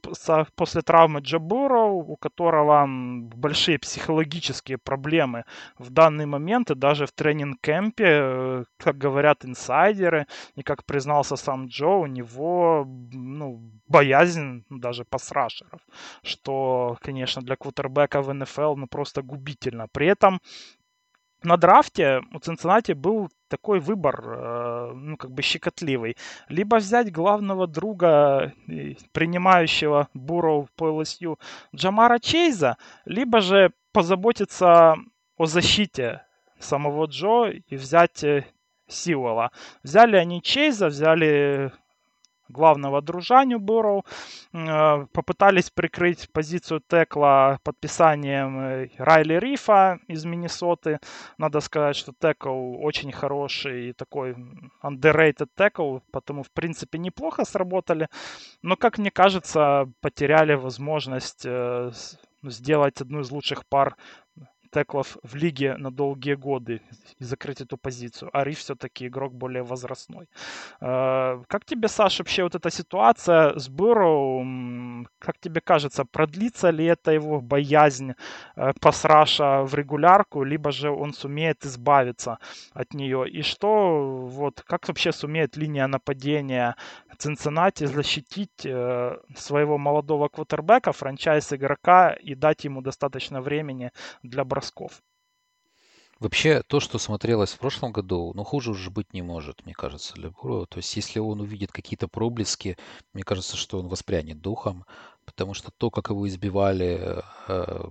после травмы Джабура, у которого большие психологические проблемы в данный момент, и даже в тренинг-кемпе, э, как говорят инсайдеры, и как признался сам Джо, у него ну, боязнь даже пасрашеров, что, конечно, для квотербека в НФЛ ну, просто губительно. При этом на драфте у Цинциннати был такой выбор, э, ну, как бы щекотливый. Либо взять главного друга, принимающего Бурроу по ЛСЮ Джамара Чейза, либо же позаботиться о защите самого Джо и взять э, Сиуэлла. Взяли они Чейза, взяли главного дружанию Бурроу. Э, попытались прикрыть позицию текла подписанием э, Райли Рифа из Миннесоты. Надо сказать, что текл очень хороший и такой underrated текл, потому в принципе неплохо сработали. Но, как мне кажется, потеряли возможность э, сделать одну из лучших пар теклов в лиге на долгие годы и закрыть эту позицию. А Риф все-таки игрок более возрастной. А, как тебе, Саша, вообще вот эта ситуация с Бюро, как тебе кажется, продлится ли это его боязнь э, пасраша в регулярку, либо же он сумеет избавиться от нее? И что, вот, как вообще сумеет линия нападения Цинциннати защитить э, своего молодого квотербека, франчайз игрока и дать ему достаточно времени для бросков. Вообще, то, что смотрелось в прошлом году, ну, хуже уже быть не может, мне кажется, для Бурова. То есть, если он увидит какие-то проблески, мне кажется, что он воспрянет духом, потому что то, как его избивали э,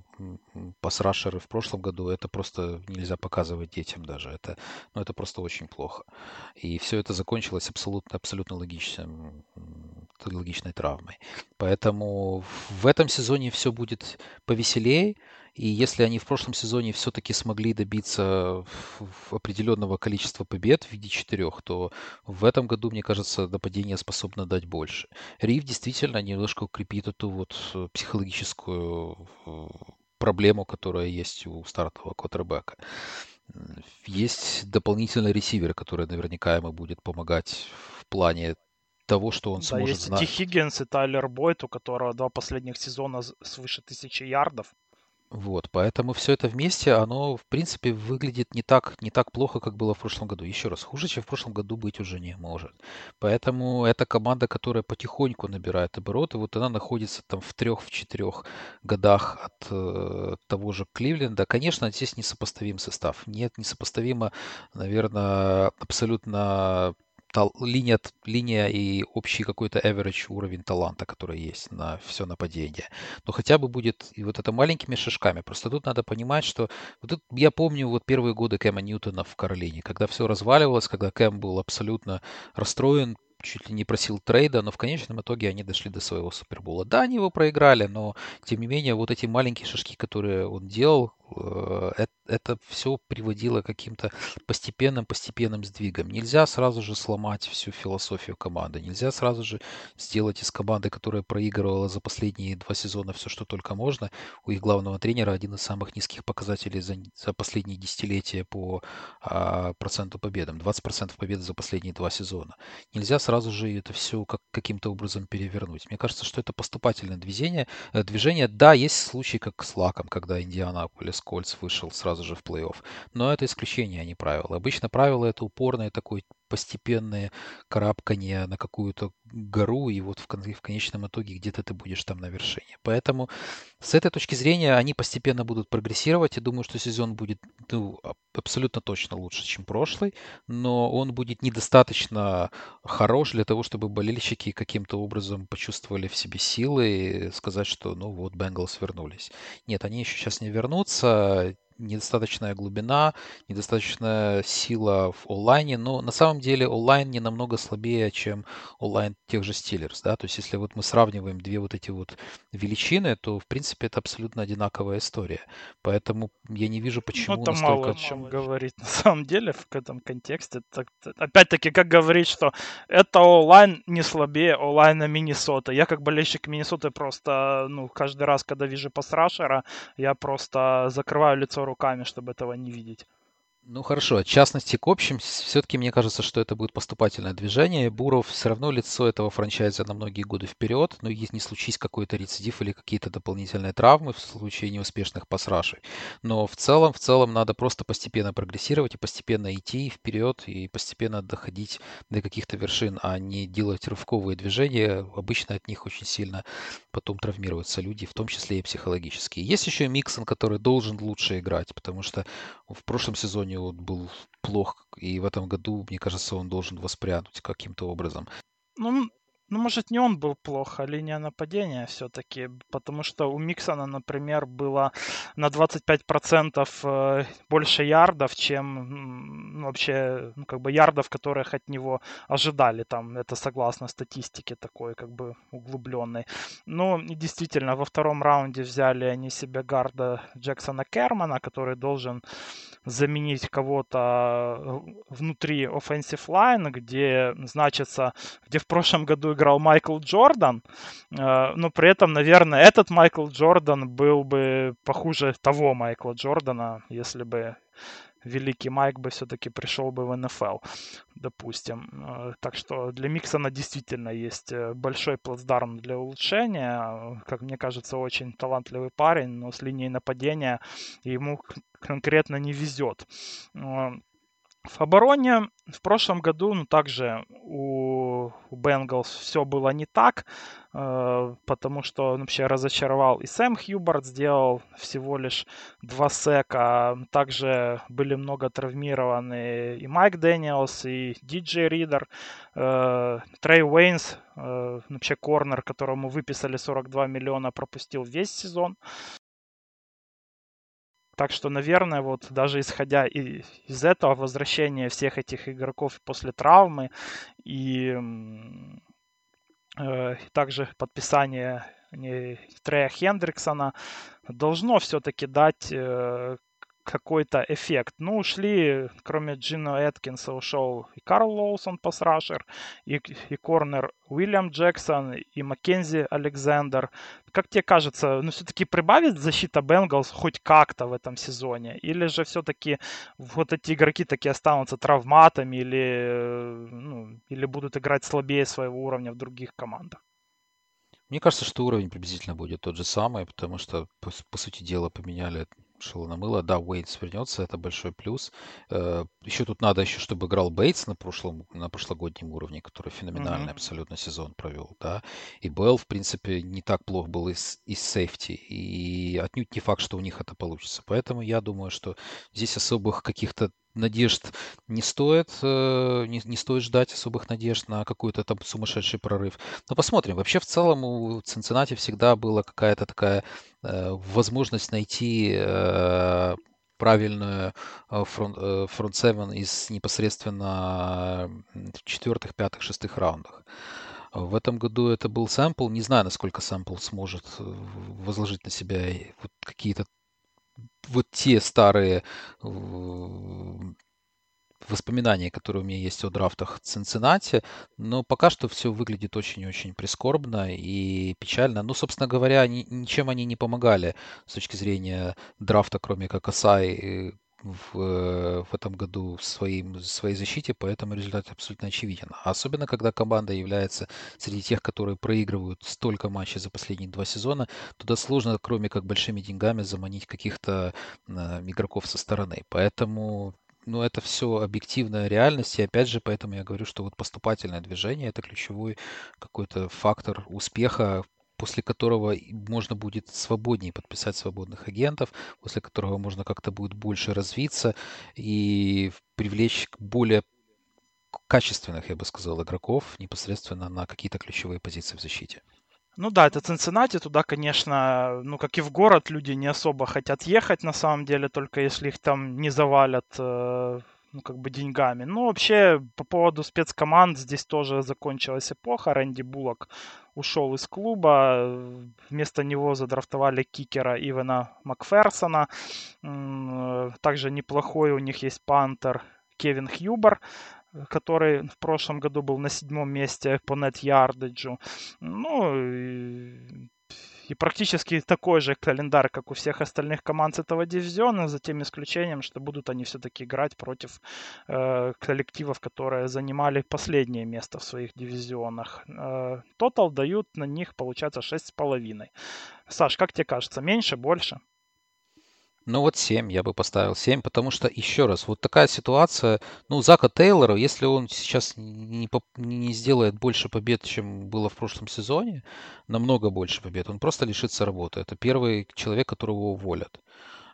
пасрашеры в прошлом году, это просто нельзя показывать детям даже. Это, ну, это просто очень плохо. И все это закончилось абсолютно, абсолютно логичным, логичной травмой. Поэтому в этом сезоне все будет повеселее. И если они в прошлом сезоне все-таки смогли добиться определенного количества побед в виде четырех, то в этом году, мне кажется, нападение способно дать больше. Рив действительно немножко укрепит эту вот э, психологическую э, проблему, которая есть у стартового квотербека. Есть дополнительный ресивер, который наверняка ему будет помогать в плане того, что он да, сможет есть знать. Ти Хиггинс и Тайлер Бойт, у которого два последних сезона свыше тысячи ярдов. Вот, поэтому все это вместе, оно, в принципе, выглядит не так, не так плохо, как было в прошлом году. Еще раз, хуже, чем в прошлом году быть уже не может. Поэтому это команда, которая потихоньку набирает обороты. Вот она находится там в трех, в четырех годах от э, того же Кливленда. Конечно, здесь несопоставим состав. Нет, несопоставимо, наверное, абсолютно тал- линия, линия и общий какой-то average уровень таланта, который есть на все нападение. Но хотя бы будет и вот это маленькими шажками. Просто тут надо понимать, что вот тут, я помню вот первые годы Кэма Ньютона в Каролине, когда все разваливалось, когда Кэм был абсолютно расстроен, чуть ли не просил трейда, но в конечном итоге они дошли до своего Супербола. Да, они его проиграли, но тем не менее вот эти маленькие шажки, которые он делал, это, это все приводило к каким-то постепенным, постепенным сдвигам. Нельзя сразу же сломать всю философию команды. Нельзя сразу же сделать из команды, которая проигрывала за последние два сезона все, что только можно. У их главного тренера один из самых низких показателей за, за последние десятилетия по а, проценту победам. 20% побед за последние два сезона. Нельзя сразу же это все как, каким-то образом перевернуть. Мне кажется, что это поступательное движение. Э, движение. Да, есть случаи, как с Лаком, когда Индианаполис Кольц вышел сразу же в плей-офф. Но это исключение, а не правило. Обычно правило это упорное такой постепенное карабкание на какую-то гору, и вот в, в конечном итоге где-то ты будешь там на вершине. Поэтому с этой точки зрения они постепенно будут прогрессировать. Я думаю, что сезон будет ну, абсолютно точно лучше, чем прошлый, но он будет недостаточно хорош для того, чтобы болельщики каким-то образом почувствовали в себе силы и сказать, что ну вот, Бенгалс вернулись. Нет, они еще сейчас не вернутся недостаточная глубина, недостаточная сила в онлайне, но на самом деле онлайн не намного слабее, чем онлайн тех же Steelers, да, то есть если вот мы сравниваем две вот эти вот величины, то в принципе это абсолютно одинаковая история, поэтому я не вижу, почему ну, это настолько... мало о чем говорить на самом деле в этом контексте. Так, опять-таки, как говорить, что это онлайн не слабее онлайна Миннесота. Я как болельщик Миннесоты просто, ну, каждый раз, когда вижу пасрашера, я просто закрываю лицо руками, чтобы этого не видеть. Ну хорошо, от частности к общим, все-таки мне кажется, что это будет поступательное движение. Буров все равно лицо этого франчайза на многие годы вперед, но если не случись какой-то рецидив или какие-то дополнительные травмы в случае неуспешных пасрашей. Но в целом, в целом надо просто постепенно прогрессировать и постепенно идти вперед и постепенно доходить до каких-то вершин, а не делать рывковые движения. Обычно от них очень сильно потом травмируются люди, в том числе и психологические. Есть еще Миксон, который должен лучше играть, потому что в прошлом сезоне он был плох, и в этом году, мне кажется, он должен воспрянуть каким-то образом. Ну, ну, может, не он был плохо, а линия нападения все-таки, потому что у Миксона, например, было на 25% э, больше ярдов, чем ну, вообще, ну, как бы ярдов, которых от него ожидали, там, это согласно статистике такой, как бы, углубленной. Ну, и действительно, во втором раунде взяли они себе гарда Джексона Кермана, который должен заменить кого-то э, внутри offensive line, где значится, где в прошлом году играл Майкл Джордан, э, но при этом, наверное, этот Майкл Джордан был бы похуже того Майкла Джордана, если бы великий Майк бы все-таки пришел бы в НФЛ, допустим. Э, так что для Миксона действительно есть большой плацдарм для улучшения. Как мне кажется, очень талантливый парень, но с линией нападения ему конкретно не везет. В обороне в прошлом году, ну, также у, Бенгалс все было не так, э, потому что он вообще разочаровал. И Сэм Хьюбард сделал всего лишь два сека. Также были много травмированы и Майк Дэниелс, и Диджей Ридер. Э, Трей Уэйнс, э, вообще корнер, которому выписали 42 миллиона, пропустил весь сезон. Так что, наверное, вот даже исходя из этого возвращения всех этих игроков после травмы и э, также подписание Трея Хендриксона должно все-таки дать э, какой-то эффект. Ну, ушли, кроме Джина Эткинса, ушел и Карл Лоусон, пасрашер, и, и корнер Уильям Джексон, и Маккензи Александр. Как тебе кажется, ну, все-таки прибавит защита Бенгалс хоть как-то в этом сезоне? Или же все-таки вот эти игроки такие останутся травматами или, ну, или будут играть слабее своего уровня в других командах? Мне кажется, что уровень приблизительно будет тот же самый, потому что, по, по сути дела, поменяли шило на мыло. Да, Уэйтс вернется, это большой плюс. Э, еще тут надо еще, чтобы играл Бейтс на, прошлом, на прошлогоднем уровне, который феноменальный mm-hmm. абсолютно сезон провел, да. И Белл, в принципе, не так плохо был из, из сейфти. И отнюдь не факт, что у них это получится. Поэтому я думаю, что здесь особых каких-то надежд не стоит, э, не, не стоит ждать особых надежд на какой-то там сумасшедший прорыв. Но посмотрим. Вообще в целом у Цинциннати всегда была какая-то такая э, возможность найти э, правильную фронт, фронт 7 из непосредственно четвертых, пятых, шестых раундах. В этом году это был сэмпл. Не знаю, насколько сэмпл сможет возложить на себя вот какие-то вот те старые воспоминания, которые у меня есть о драфтах Цинциннати, но пока что все выглядит очень-очень прискорбно и печально. Ну, собственно говоря, ни, ничем они не помогали с точки зрения драфта, кроме как Асай, в, в этом году в своим, своей защите, поэтому результат абсолютно очевиден. Особенно, когда команда является среди тех, которые проигрывают столько матчей за последние два сезона, туда сложно, кроме как большими деньгами, заманить каких-то э, игроков со стороны. Поэтому ну, это все объективная реальность, и опять же, поэтому я говорю, что вот поступательное движение – это ключевой какой-то фактор успеха после которого можно будет свободнее подписать свободных агентов, после которого можно как-то будет больше развиться и привлечь более качественных, я бы сказал, игроков непосредственно на какие-то ключевые позиции в защите. Ну да, это Цинциннати, туда, конечно, ну как и в город, люди не особо хотят ехать, на самом деле, только если их там не завалят э, ну, как бы деньгами. Ну, вообще, по поводу спецкоманд, здесь тоже закончилась эпоха. Рэнди Буллок ушел из клуба. Вместо него задрафтовали кикера Ивана Макферсона. Также неплохой у них есть пантер Кевин Хьюбер который в прошлом году был на седьмом месте по нет-ярдаджу. Ну, и практически такой же календарь, как у всех остальных команд этого дивизиона, за тем исключением, что будут они все-таки играть против э, коллективов, которые занимали последнее место в своих дивизионах. Э, тотал дают на них, получается, 6,5. Саш, как тебе кажется, меньше, больше? Ну вот 7, я бы поставил 7, потому что, еще раз, вот такая ситуация, ну, Зака Тейлора, если он сейчас не, не сделает больше побед, чем было в прошлом сезоне, намного больше побед, он просто лишится работы. Это первый человек, которого уволят.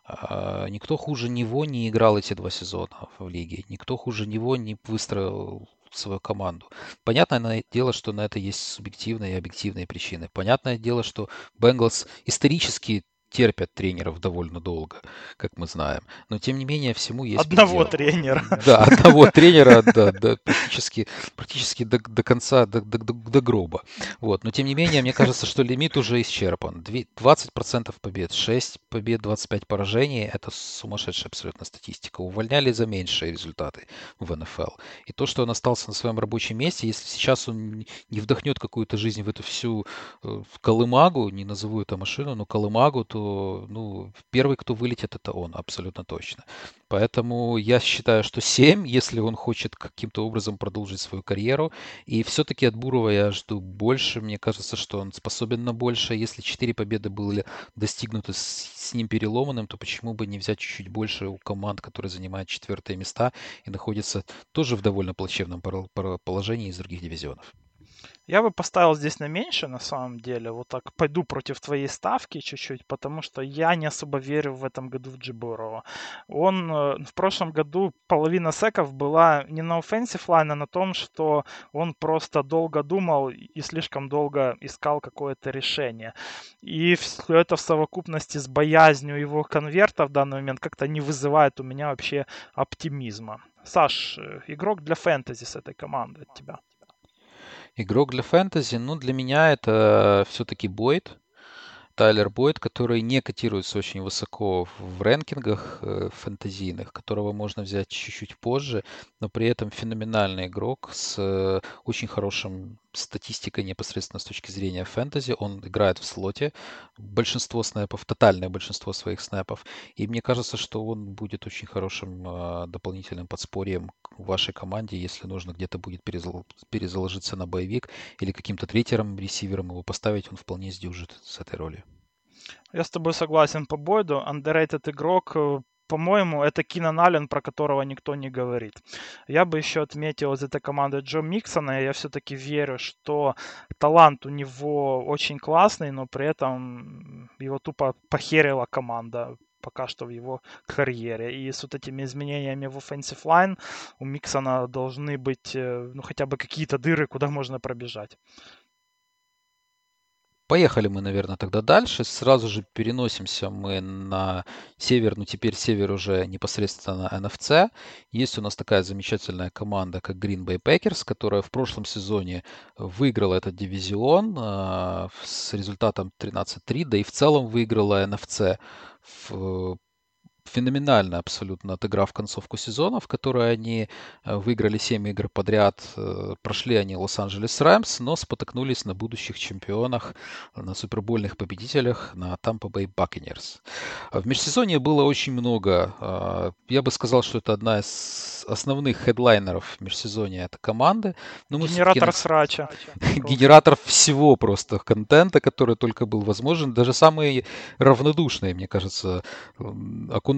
А, никто хуже него не играл эти два сезона в лиге, никто хуже него не выстроил свою команду. Понятное дело, что на это есть субъективные и объективные причины. Понятное дело, что Бенглс исторически терпят тренеров довольно долго, как мы знаем. Но тем не менее всему есть Одного предел. тренера. Да, одного тренера, да, да, практически, практически до, до конца, до, до, до гроба. Вот. Но тем не менее, мне кажется, что лимит уже исчерпан. 20% побед, 6 побед, 25 поражений – это сумасшедшая абсолютно статистика. Увольняли за меньшие результаты в НФЛ. И то, что он остался на своем рабочем месте, если сейчас он не вдохнет какую-то жизнь в эту всю э, в колымагу, не назову это машину, но колымагу, то что ну, первый, кто вылетит, это он, абсолютно точно. Поэтому я считаю, что 7, если он хочет каким-то образом продолжить свою карьеру. И все-таки от Бурова я жду больше. Мне кажется, что он способен на больше. Если 4 победы были достигнуты с, с ним переломанным, то почему бы не взять чуть-чуть больше у команд, которые занимают четвертые места и находятся тоже в довольно плачевном положении из других дивизионов. Я бы поставил здесь на меньше, на самом деле. Вот так пойду против твоей ставки чуть-чуть, потому что я не особо верю в этом году в Джибурова. Он э, в прошлом году половина секов была не на offensive line, а на том, что он просто долго думал и слишком долго искал какое-то решение. И все это в совокупности с боязнью его конверта в данный момент как-то не вызывает у меня вообще оптимизма. Саш, э, игрок для фэнтези с этой командой от тебя. Игрок для фэнтези, ну, для меня это все-таки Бойд. Тайлер Бойд, который не котируется очень высоко в рэнкингах э, фэнтезийных, которого можно взять чуть-чуть позже, но при этом феноменальный игрок с э, очень хорошим статистикой непосредственно с точки зрения фэнтези. Он играет в слоте большинство снэпов, тотальное большинство своих снэпов. И мне кажется, что он будет очень хорошим э, дополнительным подспорьем в вашей команде, если нужно где-то будет перезал, перезаложиться на боевик или каким-то третьером, ресивером его поставить, он вполне сдюжит с этой роли. Я с тобой согласен по Бойду. Underrated игрок э, по-моему, это Кинан Аллен, про которого никто не говорит. Я бы еще отметил из этой команды Джо Миксона. Я все-таки верю, что талант у него очень классный, но при этом его тупо похерила команда пока что в его карьере. И с вот этими изменениями в offensive line у Миксона должны быть э, ну, хотя бы какие-то дыры, куда можно пробежать. Поехали мы, наверное, тогда дальше. Сразу же переносимся мы на север, ну теперь север уже непосредственно NFC. Есть у нас такая замечательная команда, как Green Bay Packers, которая в прошлом сезоне выиграла этот дивизион э, с результатом 13-3, да и в целом выиграла NFC в феноменально абсолютно отыграв концовку сезона, в которой они э, выиграли 7 игр подряд. Э, прошли они Лос-Анджелес Рэмс, но спотыкнулись на будущих чемпионах, на супербольных победителях, на Tampa Bay Buccaneers. В межсезонье было очень много. Э, я бы сказал, что это одна из основных хедлайнеров межсезонья это команды. Но мы Генератор срача. Генератор всего просто контента, который только был возможен. Даже самые равнодушные, мне кажется,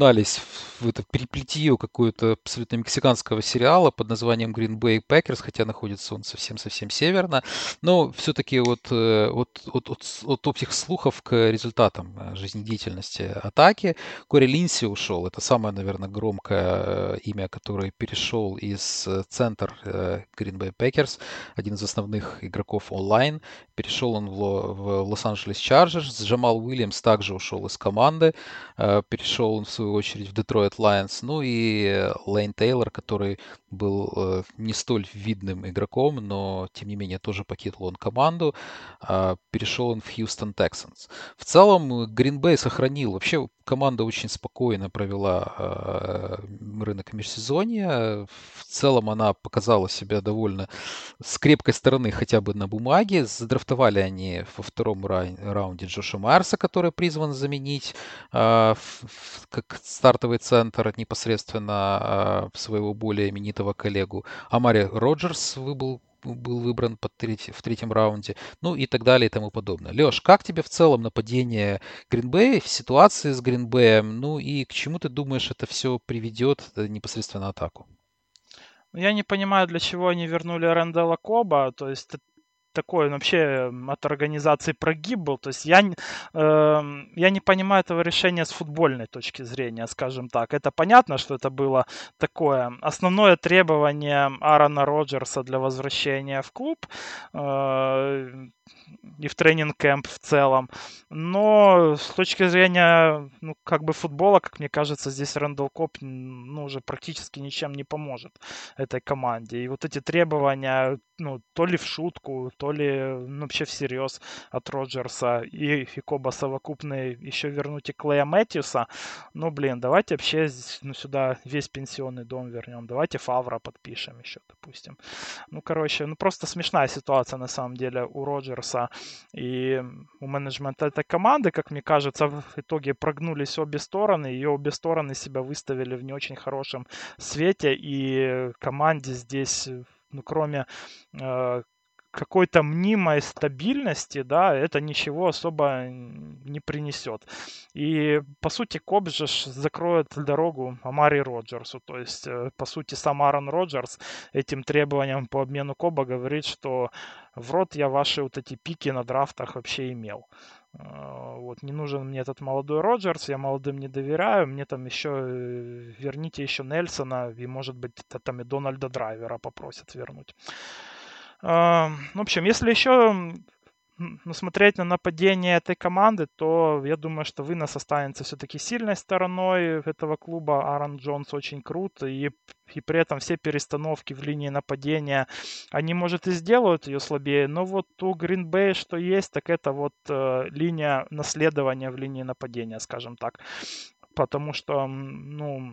окунались в это переплетие какое-то абсолютно мексиканского сериала под названием Green Bay Packers, хотя находится он совсем-совсем северно. Но все-таки э, от, от, от, от общих слухов к результатам э, жизнедеятельности атаки Кори Линси ушел. Это самое, наверное, громкое э, имя, которое перешел из центр Green Bay Packers, один из основных игроков онлайн. Перешел он в Лос-Анджелес Чарджерс. Джамал Уильямс также ушел из команды. Перешел он, в свою очередь, в Детройт Лайонс. Ну и Лейн Тейлор, который был э, не столь видным игроком, но тем не менее тоже покинул он команду. Э, перешел он в Хьюстон Texans. В целом Гринбей сохранил. Вообще команда очень спокойно провела э, рынок межсезонья. В целом она показала себя довольно с крепкой стороны хотя бы на бумаге. Задрафтовали они во втором раунде Джоша Марса, который призван заменить э, в, стартовый центр непосредственно э, своего более именитого коллегу. Амари Роджерс выбыл был выбран под треть, в третьем раунде, ну и так далее и тому подобное. Леш, как тебе в целом нападение Гринбея в ситуации с Гринбеем, ну и к чему ты думаешь это все приведет э, непосредственно атаку? Я не понимаю, для чего они вернули Рэндала Коба, то есть такой вообще от организации прогиб был. То есть я, э, я не понимаю этого решения с футбольной точки зрения, скажем так. Это понятно, что это было такое основное требование Аарона Роджерса для возвращения в клуб. Э, и в тренинг-кэмп в целом. Но с точки зрения, ну, как бы футбола, как мне кажется, здесь Рэндалл Коп, ну, уже практически ничем не поможет этой команде. И вот эти требования, ну, то ли в шутку, то ли ну, вообще всерьез от Роджерса и, и Коба совокупные еще вернуть и Клея Мэтьюса. Ну, блин, давайте вообще ну, сюда весь пенсионный дом вернем. Давайте Фавра подпишем еще, допустим. Ну, короче, ну, просто смешная ситуация на самом деле у Роджерса и у менеджмента этой команды, как мне кажется, в итоге прогнулись обе стороны, и обе стороны себя выставили в не очень хорошем свете, и команде здесь ну, кроме э, какой-то мнимой стабильности, да, это ничего особо не принесет. И, по сути, Коб закроет дорогу Амари Роджерсу. То есть, э, по сути, сам Аарон Роджерс этим требованием по обмену Коба говорит, что в рот я ваши вот эти пики на драфтах вообще имел. Э, вот, не нужен мне этот молодой Роджерс, я молодым не доверяю, мне там еще, э, верните еще Нельсона, и, может быть, там и Дональда Драйвера попросят вернуть. В общем, если еще смотреть на нападение этой команды, то я думаю, что вынос останется все-таки сильной стороной этого клуба. Аарон Джонс очень крут, и, и при этом все перестановки в линии нападения, они, может, и сделают ее слабее, но вот у Green Bay что есть, так это вот э, линия наследования в линии нападения, скажем так. Потому что, ну,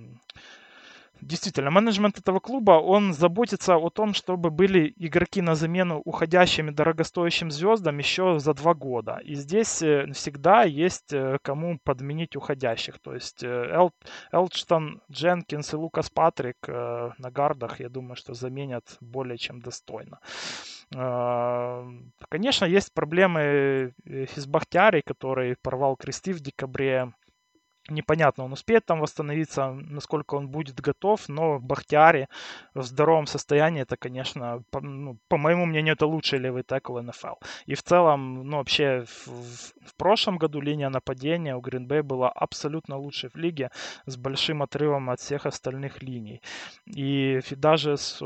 действительно, менеджмент этого клуба, он заботится о том, чтобы были игроки на замену уходящим дорогостоящим звездам еще за два года. И здесь э, всегда есть э, кому подменить уходящих. То есть э, Эл, Элчтон, Дженкинс и Лукас Патрик на гардах, я думаю, что заменят более чем достойно. Конечно, есть проблемы с Бахтярой, который порвал кресты в декабре Непонятно, он успеет там восстановиться, насколько он будет готов, но Бахтиари в здоровом состоянии, это, конечно, по, ну, по моему мнению, это лучший левый текл НФЛ. И в целом, ну, вообще, в, в прошлом году линия нападения у Гринбей была абсолютно лучшей в лиге, с большим отрывом от всех остальных линий. И, даже с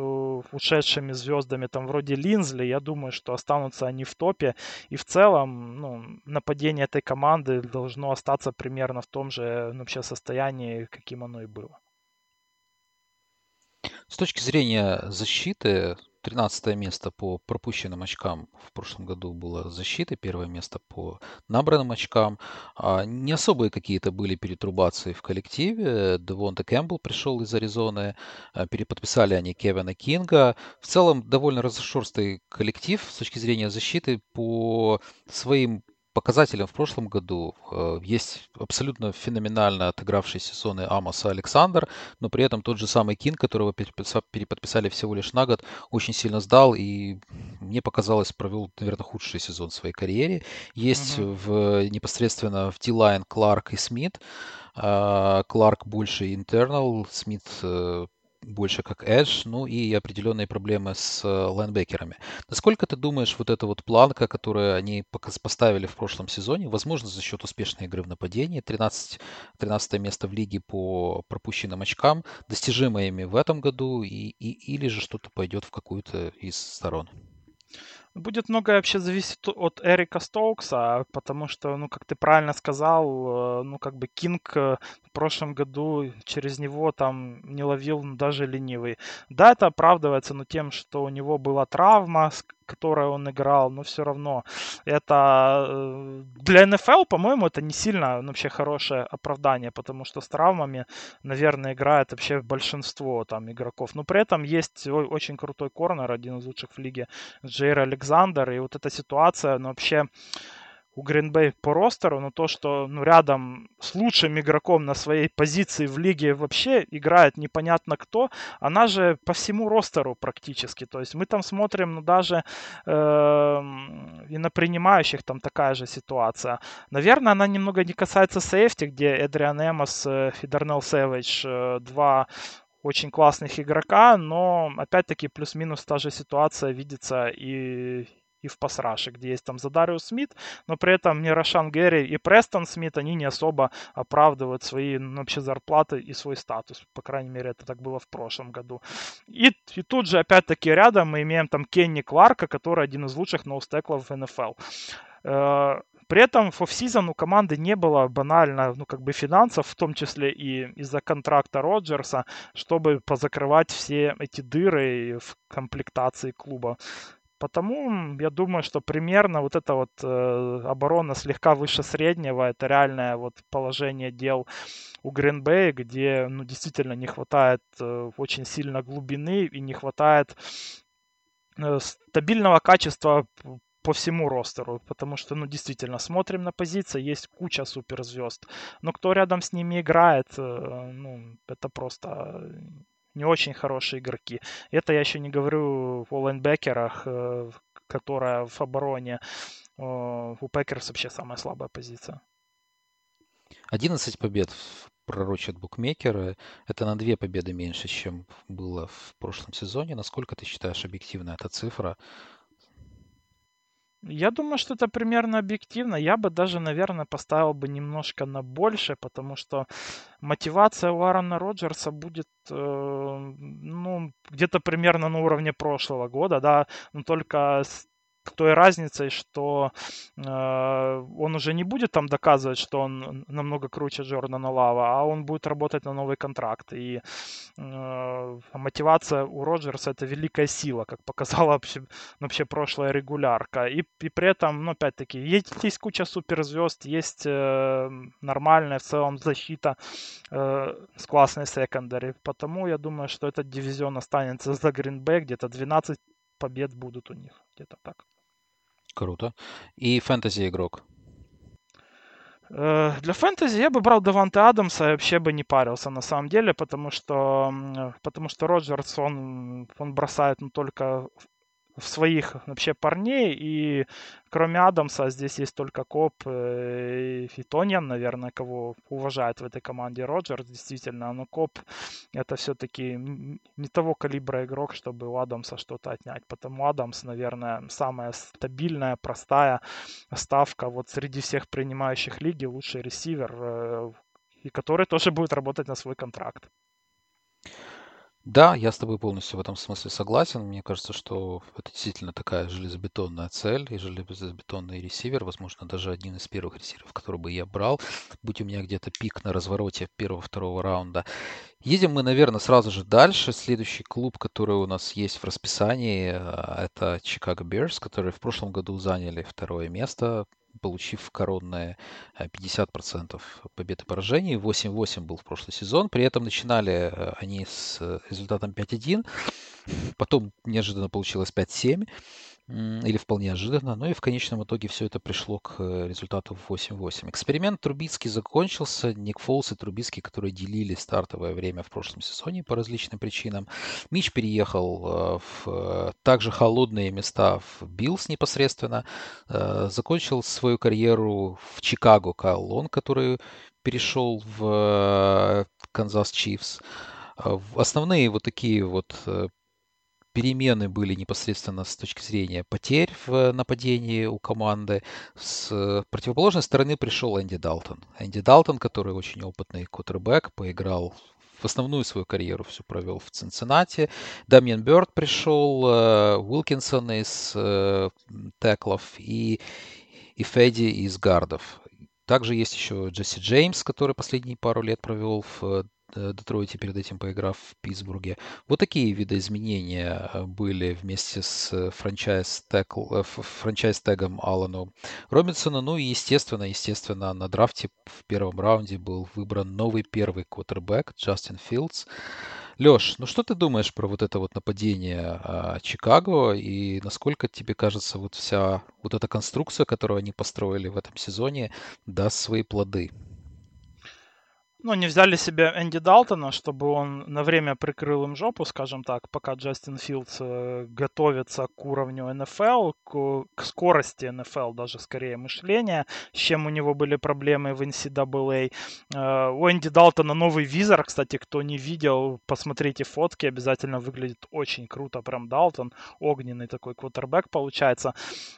ушедшими звездами, там, вроде Линзли, я думаю, что останутся они в топе. И в целом, ну, нападение этой команды должно остаться примерно в том же вообще состоянии, каким оно и было. С точки зрения защиты, 13 место по пропущенным очкам в прошлом году было защиты, первое место по набранным очкам. А не особые какие-то были перетрубации в коллективе. Девонта Кэмпбелл пришел из Аризоны, а, переподписали они Кевина Кинга. В целом довольно разошерстый коллектив с точки зрения защиты по своим показателям в прошлом году э, есть абсолютно феноменально отыгравший сезоны Амоса Александр, но при этом тот же самый Кин, которого переподписали всего лишь на год, очень сильно сдал и мне показалось провел, наверное, худший сезон в своей карьере. Есть угу. в непосредственно в D-Line Кларк и Смит. Кларк больше интернал, Смит больше как Edge, ну и определенные проблемы с лайнбекерами. Насколько ты думаешь, вот эта вот планка, которую они поставили в прошлом сезоне, возможно, за счет успешной игры в нападении, 13, 13 место в лиге по пропущенным очкам, достижимо ими в этом году, и, и, или же что-то пойдет в какую-то из сторон? Будет многое вообще зависеть от Эрика Стоукса, потому что, ну, как ты правильно сказал, э, ну, как бы Кинг э, в прошлом году через него там не ловил даже ленивый. Да, это оправдывается, но тем, что у него была травма, которой он играл, но все равно это э, для НФЛ, по-моему, это не сильно вообще хорошее оправдание, потому что с травмами, наверное, играет вообще большинство там игроков. Но при этом есть очень крутой корнер, один из лучших в лиге, Джейр Александр, и вот эта ситуация, ну вообще у Гринбей по ростеру, но то, что ну, рядом с лучшим игроком на своей позиции в лиге вообще играет непонятно кто, она же по всему ростеру практически. То есть мы там смотрим, ну даже э, и на принимающих там такая же ситуация. Наверное, она немного не касается сейфти, где Эдриан Эмос, э, Фидернел Сэвидж, э, два очень классных игрока, но опять-таки плюс-минус та же ситуация видится и и в пасраше, где есть там Задариус Смит, но при этом не Рошан Герри и Престон Смит, они не особо оправдывают свои ну, вообще зарплаты и свой статус. По крайней мере, это так было в прошлом году. И, и тут же, опять-таки, рядом мы имеем там Кенни Кларка, который один из лучших ноустеклов в НФЛ. Э, при этом в офсизон у команды не было банально, ну, как бы финансов, в том числе и из-за контракта Роджерса, чтобы позакрывать все эти дыры в комплектации клуба. Потому я думаю, что примерно вот эта вот э, оборона слегка выше среднего, это реальное вот положение дел у Гринбея, где ну, действительно не хватает э, очень сильно глубины и не хватает э, стабильного качества по всему roster у, потому что, ну, действительно, смотрим на позиции, есть куча суперзвезд, но кто рядом с ними играет, э, ну, это просто не очень хорошие игроки. Это я еще не говорю о лайнбекерах, э, которая в обороне у Пэкерс вообще самая слабая позиция. 11 побед пророчат букмекеры. Это на две победы меньше, чем было в прошлом сезоне. Насколько ты считаешь объективна эта цифра? Я думаю, что это примерно объективно. Я бы даже, наверное, поставил бы немножко на больше, потому что мотивация у Аарона Роджерса будет, э, ну, где-то примерно на уровне прошлого года, да, но только с той разницей, что э, он уже не будет там доказывать, что он намного круче Джордана Лава, а он будет работать на новый контракт. И э, мотивация у Роджерса это великая сила, как показала вообще, вообще прошлая регулярка. И, и при этом, ну, опять-таки, есть, есть куча суперзвезд, есть э, нормальная в целом защита э, с классной секондари. Потому я думаю, что этот дивизион останется за Гринбей, где-то 12 побед будут у них, где-то так. Круто. И фэнтези игрок? Э, для фэнтези я бы брал Даванте Адамса и вообще бы не парился на самом деле, потому что, потому что Роджерс, он, он бросает ну, только в своих вообще парней, и кроме Адамса здесь есть только Коп э, и Тоньян, наверное, кого уважает в этой команде Роджерс, действительно, но Коп это все-таки не того калибра игрок, чтобы у Адамса что-то отнять, потому Адамс, наверное, самая стабильная, простая ставка вот среди всех принимающих лиги, лучший ресивер, э, и который тоже будет работать на свой контракт. Да, я с тобой полностью в этом смысле согласен. Мне кажется, что это действительно такая железобетонная цель и железобетонный ресивер, возможно, даже один из первых ресиверов, который бы я брал, будь у меня где-то пик на развороте первого-второго раунда. Едем мы, наверное, сразу же дальше. Следующий клуб, который у нас есть в расписании, э, это Chicago Bears, которые в прошлом году заняли второе место получив коронные 50% побед и поражений. 8-8 был в прошлый сезон. При этом начинали э, они с э, результатом 5-1. Потом неожиданно получилось 5-7 или вполне ожиданно, но и в конечном итоге все это пришло к э, результату 8-8. Эксперимент Трубицкий закончился. Ник Фолс и Трубицкий, которые делили стартовое время в прошлом сезоне по различным причинам. Мич переехал э, в э, также холодные места в Bills непосредственно. Закончил свою карьеру в Чикаго Кайл который перешел в Канзас Chiefs. Основные вот такие вот перемены были непосредственно с точки зрения потерь в нападении у команды. С противоположной стороны пришел Энди Далтон. Энди Далтон, который очень опытный квотербек, поиграл в основную свою карьеру все провел в Цинциннати. Дамьен Бёрд пришел, э, Уилкинсон из э, теклов и, и Федди из гардов. Также есть еще Джесси Джеймс, который последние пару лет провел в Э, Детройте, перед этим поиграв в Питтсбурге. Вот такие видоизменения э, были вместе с э, франчайз-тегом франчайз Алану Робинсону. Ну и, естественно, естественно, на драфте в первом раунде был выбран новый первый квотербек Джастин Филдс. Леш, ну что ты думаешь про вот это вот нападение а, Чикаго и насколько тебе кажется вот вся вот эта конструкция, которую они построили в этом сезоне, даст свои плоды? Ну, не взяли себе Энди Далтона, чтобы он на время прикрыл им жопу, скажем так, пока Джастин Филдс э, готовится к уровню НФЛ, к, к скорости НФЛ, даже скорее мышления, с чем у него были проблемы в NCAA. Э, у Энди Далтона новый визор, кстати, кто не видел, посмотрите фотки, обязательно выглядит очень круто, прям Далтон, огненный такой квотербек получается.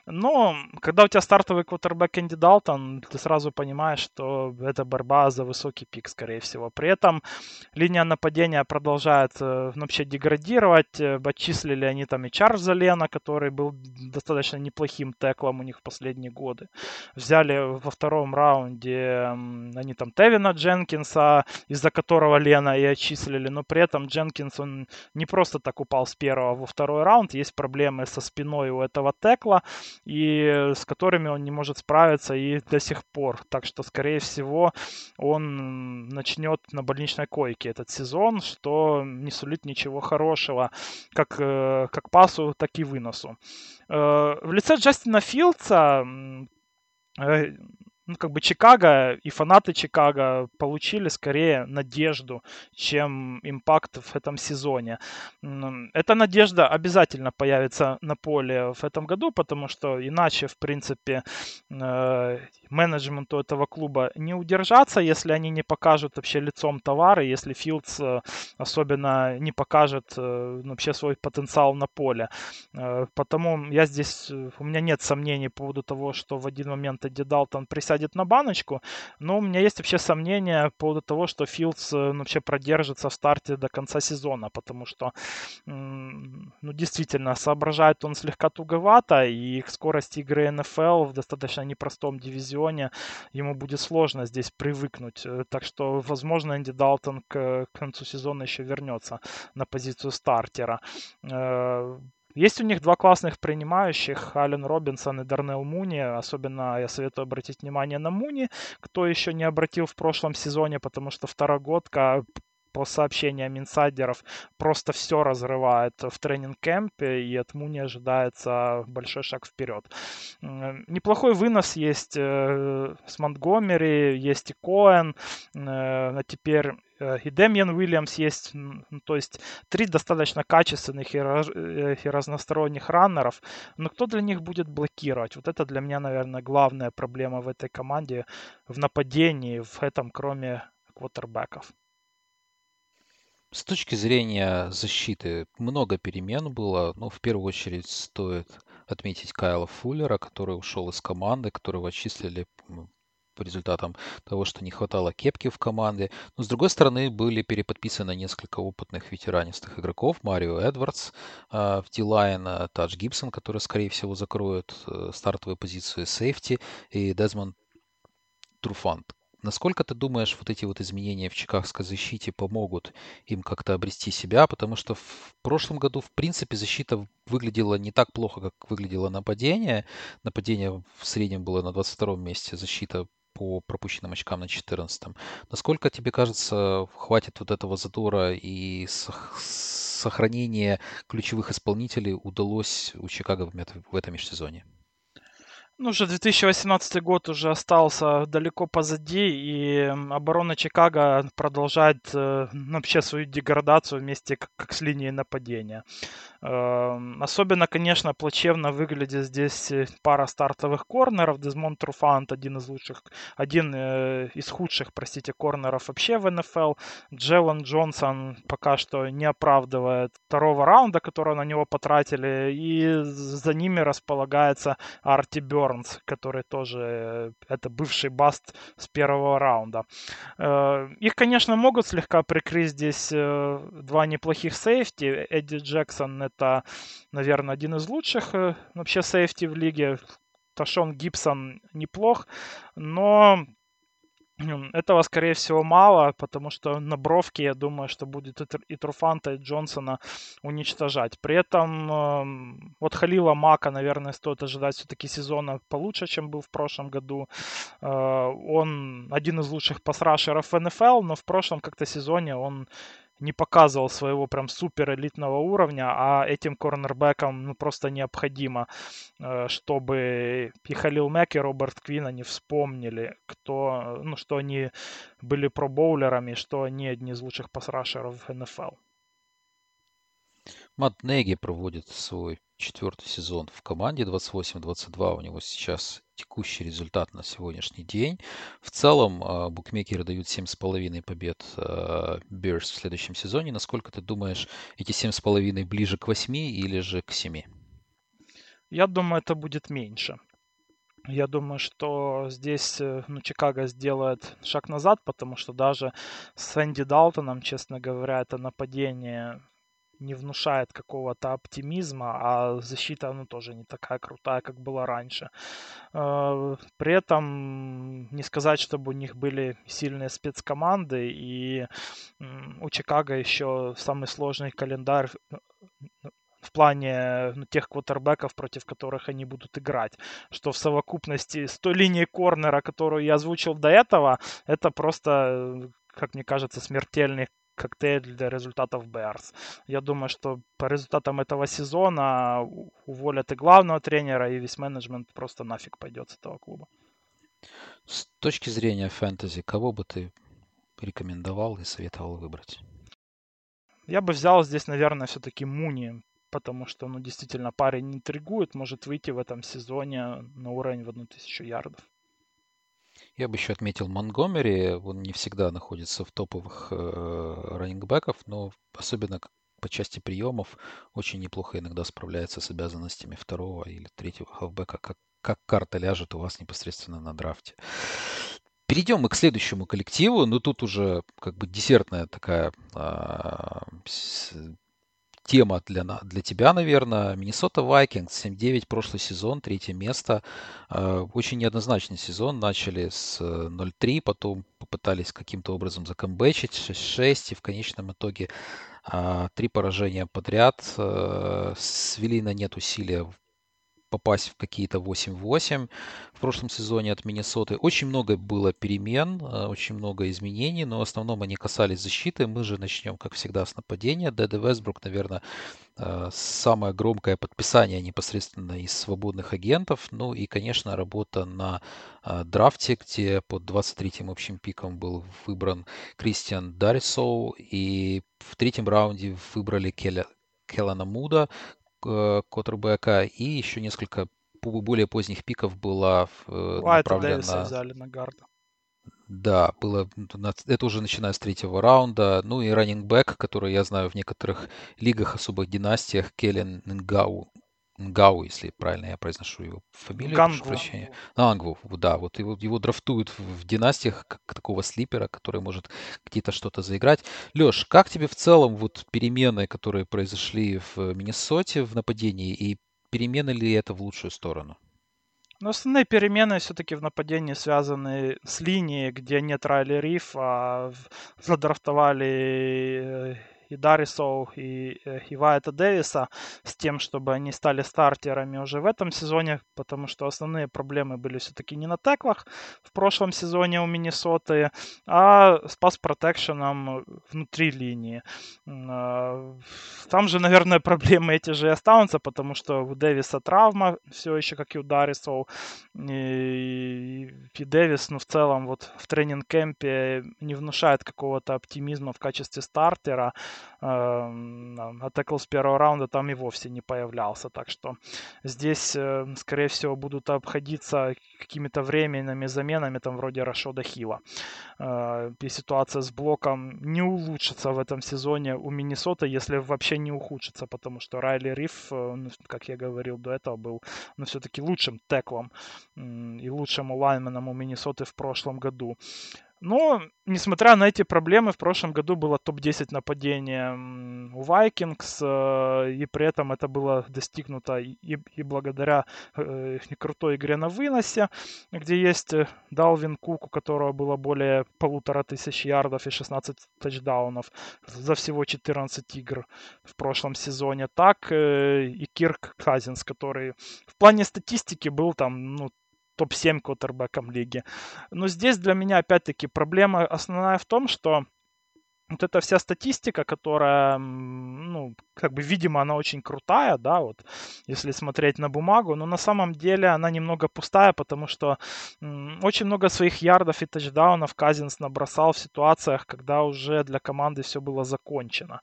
Но когда у тебя стартовый квотербек Энди Далтон, ты сразу понимаешь, что это борьба за высокий пик скорее всего. При этом линия нападения продолжает э, вообще деградировать. Э, отчислили они там и Чарльза Лена, который был достаточно неплохим теклом у них в последние годы. Взяли во втором раунде они там Тевина Дженкинса, из-за которого Лена и отчислили, но при этом Дженкинс, он не просто так упал с первого во второй раунд, есть проблемы со спиной у этого текла, и с которыми он не может справиться и до сих пор. Так что, скорее всего, он начнет на больничной койке этот сезон, что не сулит ничего хорошего как, э, как пасу, так и выносу. Э, в лице Джастина Филдса э, ну, как бы Чикаго и фанаты Чикаго получили скорее надежду, чем импакт в этом сезоне. Эта надежда обязательно появится на поле в этом году, потому что иначе, в принципе, э, менеджменту этого клуба не удержаться, если они не покажут вообще лицом товары, если Филдс э, особенно не покажет э, вообще свой потенциал на поле. Потому я здесь, у меня нет сомнений по поводу того, что в один момент Эдди Далтон присядет сядет на баночку, но у меня есть вообще сомнения по поводу того, что Филдс э, ну, вообще продержится в старте до конца сезона, потому что, ну, действительно, соображает он слегка туговато, и к скорости игры НФЛ в достаточно непростом дивизионе ему будет сложно здесь привыкнуть. Э, так что, возможно, Энди Далтон к концу сезона еще вернется на позицию стартера. Есть у них два классных принимающих, Ален Робинсон и Дарнелл Муни. Особенно я советую обратить внимание на Муни, кто еще не обратил в прошлом сезоне, потому что второгодка по сообщениям инсайдеров, просто все разрывает в тренинг-кемпе, и от Муни ожидается большой шаг вперед. Неплохой вынос есть э, с Монтгомери, есть и Коэн, э, а теперь э, и Дэмиан Уильямс есть, то есть три достаточно качественных и разносторонних раннеров, но кто для них будет блокировать? Вот это для меня, наверное, главная проблема в этой команде, в нападении, в этом, кроме квотербеков. С точки зрения защиты много перемен было. Ну, в первую очередь стоит отметить Кайла Фуллера, который ушел из команды, которого отчислили по результатам того, что не хватало кепки в команде. Но, с другой стороны, были переподписаны несколько опытных ветеранистых игроков. Марио Эдвардс э, в Дилайн, Тадж Гибсон, который, скорее всего, закроет э, стартовую позицию сейфти, и Дезмонд Труфант, Насколько ты думаешь, вот эти вот изменения в чикагской защите помогут им как-то обрести себя? Потому что в прошлом году, в принципе, защита выглядела не так плохо, как выглядело нападение. Нападение в среднем было на 22 месте, защита по пропущенным очкам на 14. Насколько тебе кажется, хватит вот этого задора и сохранения ключевых исполнителей удалось у Чикаго в этом межсезонье? Ну, уже 2018 год уже остался далеко позади, и оборона Чикаго продолжает э, вообще свою деградацию вместе как, как с линией нападения. Э, особенно, конечно, плачевно выглядит здесь э, пара стартовых корнеров. Дезмонд Труфант один из лучших, один э, из худших, простите, корнеров вообще в НФЛ. Джеллен Джонсон пока что не оправдывает второго раунда, который на него потратили, и за ними располагается Арти Бёрд Бернс, который тоже э, это бывший баст с первого раунда. Э, их, конечно, могут слегка прикрыть здесь э, два неплохих сейфти. Эдди Джексон это, наверное, один из лучших вообще сейфти в лиге. Ташон Гибсон неплох, но этого, скорее всего, мало, потому что на бровке, я думаю, что будет и Труфанта, и Джонсона уничтожать. При этом эм, вот Халила Мака, наверное, стоит ожидать все-таки сезона получше, чем был в прошлом году. Э, он один из лучших пасрашеров НФЛ, но в прошлом как-то сезоне он не показывал своего прям супер элитного уровня, а этим корнербекам ну, просто необходимо, э, чтобы и Халил Мек, и Роберт Квин они вспомнили, кто, ну, что они были пробоулерами, что они одни из лучших пасрашеров в НФЛ. Мат Неги проводит свой четвертый сезон в команде 28-22. У него сейчас текущий результат на сегодняшний день. В целом а, букмекеры дают 7,5 побед Бирс в следующем сезоне. Насколько ты думаешь, эти 7,5 ближе к 8 или же к 7? Я думаю, это будет меньше. Я думаю, что здесь э, ну, Чикаго сделает шаг назад, потому что даже с Энди Далтоном, честно говоря, это нападение не внушает какого-то оптимизма, а защита, ну, тоже не такая крутая, как была раньше. Э, при этом не сказать, чтобы у них были сильные спецкоманды, и у Чикаго еще самый сложный календарь э, в плане ну, тех квотербеков, против которых они будут играть. Что в совокупности с той линией корнера, которую я озвучил до этого, это просто, как мне кажется, смертельный коктейль для результатов Bears. Я думаю, что по результатам этого сезона уволят и главного тренера, и весь менеджмент просто нафиг пойдет с этого клуба. С точки зрения фэнтези, кого бы ты рекомендовал и советовал выбрать? Я бы взял здесь, наверное, все-таки Муни, потому что, ну, действительно, парень интригует, может выйти в этом сезоне на уровень в одну тысячу ярдов. Я бы еще отметил Монгомери. Он не всегда находится в топовых э, раннингбеков, но особенно по части приемов очень неплохо иногда справляется с обязанностями второго или третьего хавбека, как, как карта ляжет у вас непосредственно на драфте. Перейдем мы к следующему коллективу. Ну, тут уже как бы десертная такая а, тема для, для тебя, наверное. Миннесота Vikings 7-9 прошлый сезон, третье место. А, очень неоднозначный сезон. Начали с 0-3, потом попытались каким-то образом закомбечить 6-6 и в конечном итоге а, три поражения подряд э, свели на нет усилия попасть в какие-то 8-8 в прошлом сезоне от Миннесоты. Очень много было перемен, э, очень много изменений, но в основном они касались защиты. Мы же начнем, как всегда, с нападения. Дэдди Вестбрук, наверное, э, самое громкое подписание непосредственно из свободных агентов. Ну и, конечно, работа на э, драфте, где под 23-м общим пиком был выбран Кристиан Дарисоу. И в третьем раунде выбрали Келля, Келлана Муда, э, квотербека, и еще несколько более поздних пиков было э, направлено... взяли на гарда. Да, было это уже начиная с третьего раунда. Ну и раннингбэк, который я знаю в некоторых лигах, особых династиях, Келлен Нгау, Нгау, если правильно я произношу его фамилию. Гангву. Прощения. Ангву, да. Вот его, его драфтуют в династиях как такого слипера, который может где-то что-то заиграть. Леш, как тебе в целом вот перемены, которые произошли в Миннесоте в нападении, и перемены ли это в лучшую сторону? Ну, основные перемены все-таки в нападении связаны с линией, где нет Райли Риф, а задрафтовали э, и Дарисоу, и, э, и Вайта Дэвиса с тем, чтобы они стали стартерами уже в этом сезоне, потому что основные проблемы были все-таки не на теклах в прошлом сезоне у Миннесоты, а с пас-протекшеном внутри линии. А, там же, наверное, проблемы эти же и останутся, потому что у Дэвиса травма все еще, как и у Дарисоу. И, и Дэвис, ну, в целом, вот в тренинг-кемпе не внушает какого-то оптимизма в качестве стартера а текл с первого раунда там и вовсе не появлялся. Так что здесь, э, скорее всего, будут обходиться какими-то временными заменами, там вроде Рашода Хила. А, и ситуация с блоком не улучшится в этом сезоне у Миннесоты, если вообще не ухудшится, потому что Райли Риф, э, ну, как я говорил до этого, был ну, все-таки лучшим теклом и лучшим лайнменом у Миннесоты в прошлом году. Но, несмотря на эти проблемы, в прошлом году было топ-10 нападения у Vikings, э, и при этом это было достигнуто и, и благодаря э, крутой игре на выносе, где есть э, Далвин Кук, у которого было более полутора тысяч ярдов и 16 тачдаунов за всего 14 игр в прошлом сезоне, так и Кирк Казинс, который в плане статистики был там, ну, топ-7 квотербеком лиги. Но здесь для меня, опять-таки, проблема основная в том, что вот эта вся статистика, которая, ну, как бы, видимо, она очень крутая, да, вот, если смотреть на бумагу, но на самом деле она немного пустая, потому что очень много своих ярдов и тачдаунов Казинс набросал в ситуациях, когда уже для команды все было закончено.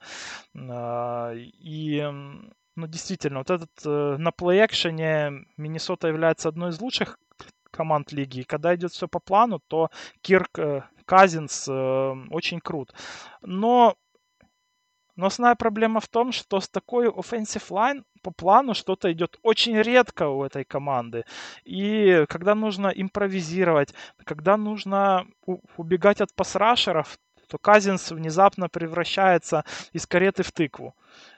Э, и ну, действительно, вот этот э, на плей-экшене Миннесота является одной из лучших команд лиги. И когда идет все по плану, то Кирк э, Казинс э, очень крут. Но, но основная проблема в том, что с такой offensive line по плану что-то идет очень редко у этой команды. И когда нужно импровизировать, когда нужно убегать от пасрашеров, то Казинс внезапно превращается из кареты в тыкву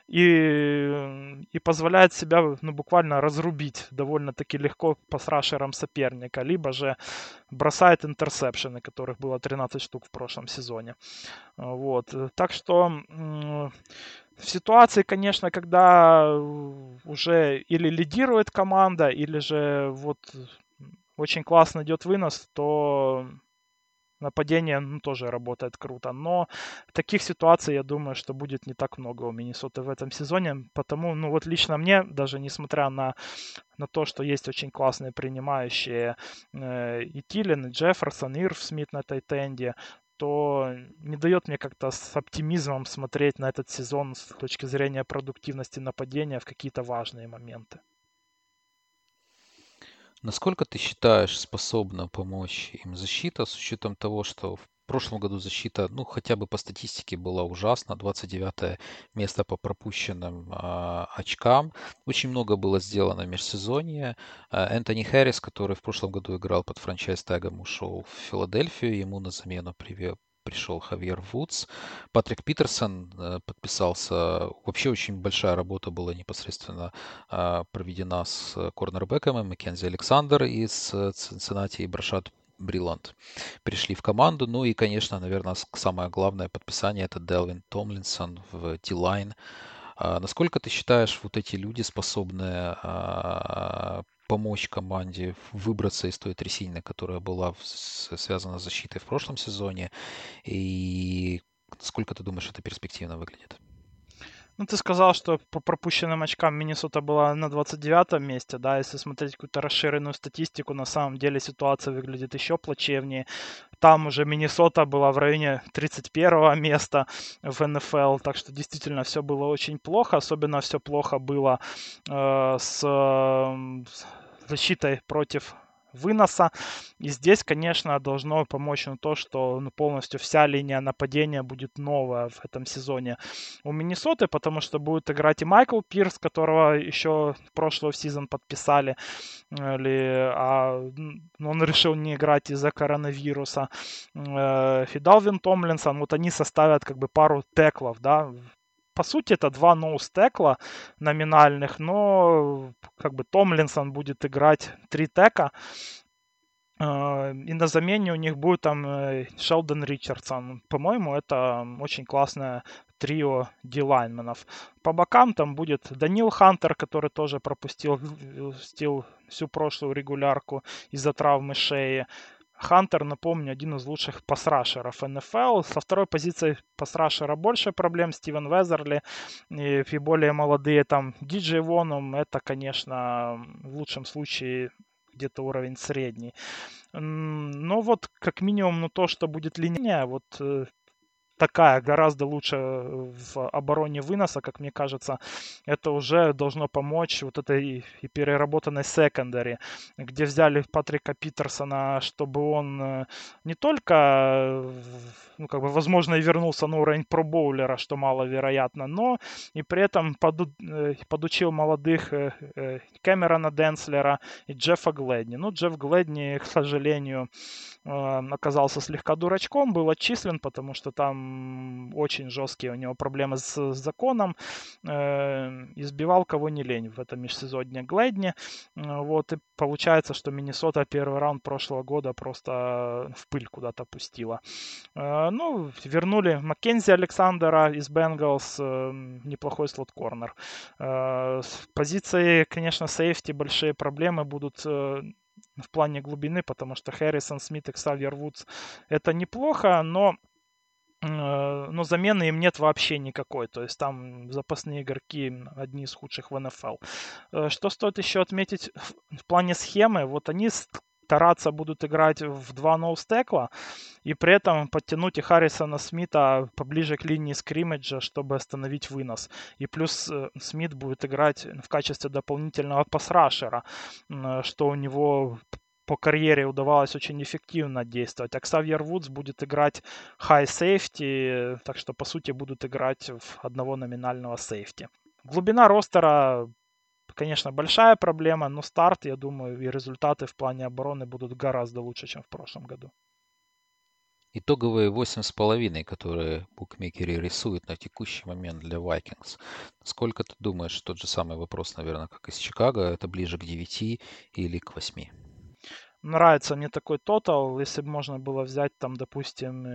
и, и позволяет себя ну, буквально разрубить довольно-таки легко по срашерам соперника, либо же бросает интерсепшены, которых было 13 штук в прошлом сезоне. Вот. Так что в ситуации, конечно, когда уже или лидирует команда, или же вот очень классно идет вынос, то Нападение ну, тоже работает круто. Но таких ситуаций, я думаю, что будет не так много у Миннесоты в этом сезоне. Потому, ну вот лично мне, даже несмотря на, на то, что есть очень классные принимающие э, и Тилин, и Джефферсон, Ирв Смит на Тайтенде, то не дает мне как-то с оптимизмом смотреть на этот сезон с точки зрения продуктивности нападения в какие-то важные моменты. Насколько ты считаешь способна помочь им защита с учетом того, что В прошлом году защита, ну, хотя бы по статистике была ужасна. 29 место по пропущенным э, очкам. Очень много было сделано в межсезонье. Э, Энтони Хэррис, который в прошлом году играл под франчайз-тегом, ушел в Филадельфию. Ему на замену привел, пришел Хавьер Вудс. Патрик Питерсон э, подписался. Вообще очень большая работа была непосредственно э, проведена с корнербеками. Маккензи Александр из Цинциннати и Брашат Бриланд пришли в команду. Ну и, конечно, наверное, самое главное подписание это Делвин Томлинсон в D-Line. А, насколько ты считаешь, вот эти люди способны а, помочь команде выбраться из той трясины, которая была связана с защитой в прошлом сезоне? И сколько ты думаешь, это перспективно выглядит? Ну, ты сказал, что по пропущенным очкам Миннесота была на 29 месте, да, если смотреть какую-то расширенную статистику, на самом деле ситуация выглядит еще плачевнее. Там уже Миннесота была в районе 31 места в НФЛ, так что действительно все было очень плохо, особенно все плохо было э, с защитой против выноса. И здесь, конечно, должно помочь на то, что ну, полностью вся линия нападения будет новая в этом сезоне у Миннесоты, потому что будет играть и Майкл Пирс, которого еще прошлого сезон подписали, или, а он решил не играть из-за коронавируса. Э, Фидалвин Томлинсон, вот они составят как бы пару теклов, да, по сути, это два ноустекла номинальных, но как бы Томлинсон будет играть три тека, а, и на замене у них будет там э, Шелдон Ричардсон. По-моему, это очень классное трио дилайнменов. По бокам там будет Данил Хантер, который тоже пропустил стил всю прошлую регулярку из-за травмы шеи. Хантер, напомню, один из лучших пасрашеров НФЛ. Со второй позиции пасрашера больше проблем. Стивен Везерли и, и более молодые там Диджей Вонум. Это, конечно, в лучшем случае где-то уровень средний. Но вот как минимум, ну то, что будет линия, вот э, такая гораздо лучше э, в обороне выноса, как мне кажется, это уже должно помочь вот этой и переработанной секондаре, где взяли Патрика Питерсона, чтобы он э, не только, э, ну, как бы, возможно, и вернулся на уровень пробоулера, что маловероятно, но и при этом поду, подучил молодых Кэмерона Денслера и Джеффа Гледни. Ну, Джефф Гледни, к сожалению, оказался слегка дурачком, был отчислен, потому что там очень жесткие у него проблемы с законом, э, избивал кого не лень в этом межсезонье Глэдни. Э, вот, и получается, что Миннесота первый раунд прошлого года просто в пыль куда-то пустила. Э, ну, вернули Маккензи Александра из Бенгалс, неплохой слот-корнер. С позиции, конечно, сейфти большие проблемы будут в плане глубины, потому что Харрисон, Смит и Ксавьер Вудс это неплохо, но Э, но замены им нет вообще никакой. То есть там запасные игроки одни из худших в НФЛ. Э, что стоит еще отметить в плане схемы? Вот они стараться будут играть в два ноустекла и при этом подтянуть и Харрисона Смита поближе к линии скриммиджа, чтобы остановить вынос. И плюс э, Смит будет играть в качестве дополнительного пасрашера, что у него по карьере удавалось очень эффективно действовать. А Вудс будет играть high safety, так что, по сути, будут играть в одного номинального сейфти. Глубина ростера, конечно, большая проблема, но старт, я думаю, и результаты в плане обороны будут гораздо лучше, чем в прошлом году. Итоговые 8,5, которые букмекеры рисуют на текущий момент для Vikings. Сколько ты думаешь, тот же самый вопрос, наверное, как из Чикаго, это ближе к 9 или к 8? Нравится мне такой тотал. Если бы можно было взять там, допустим,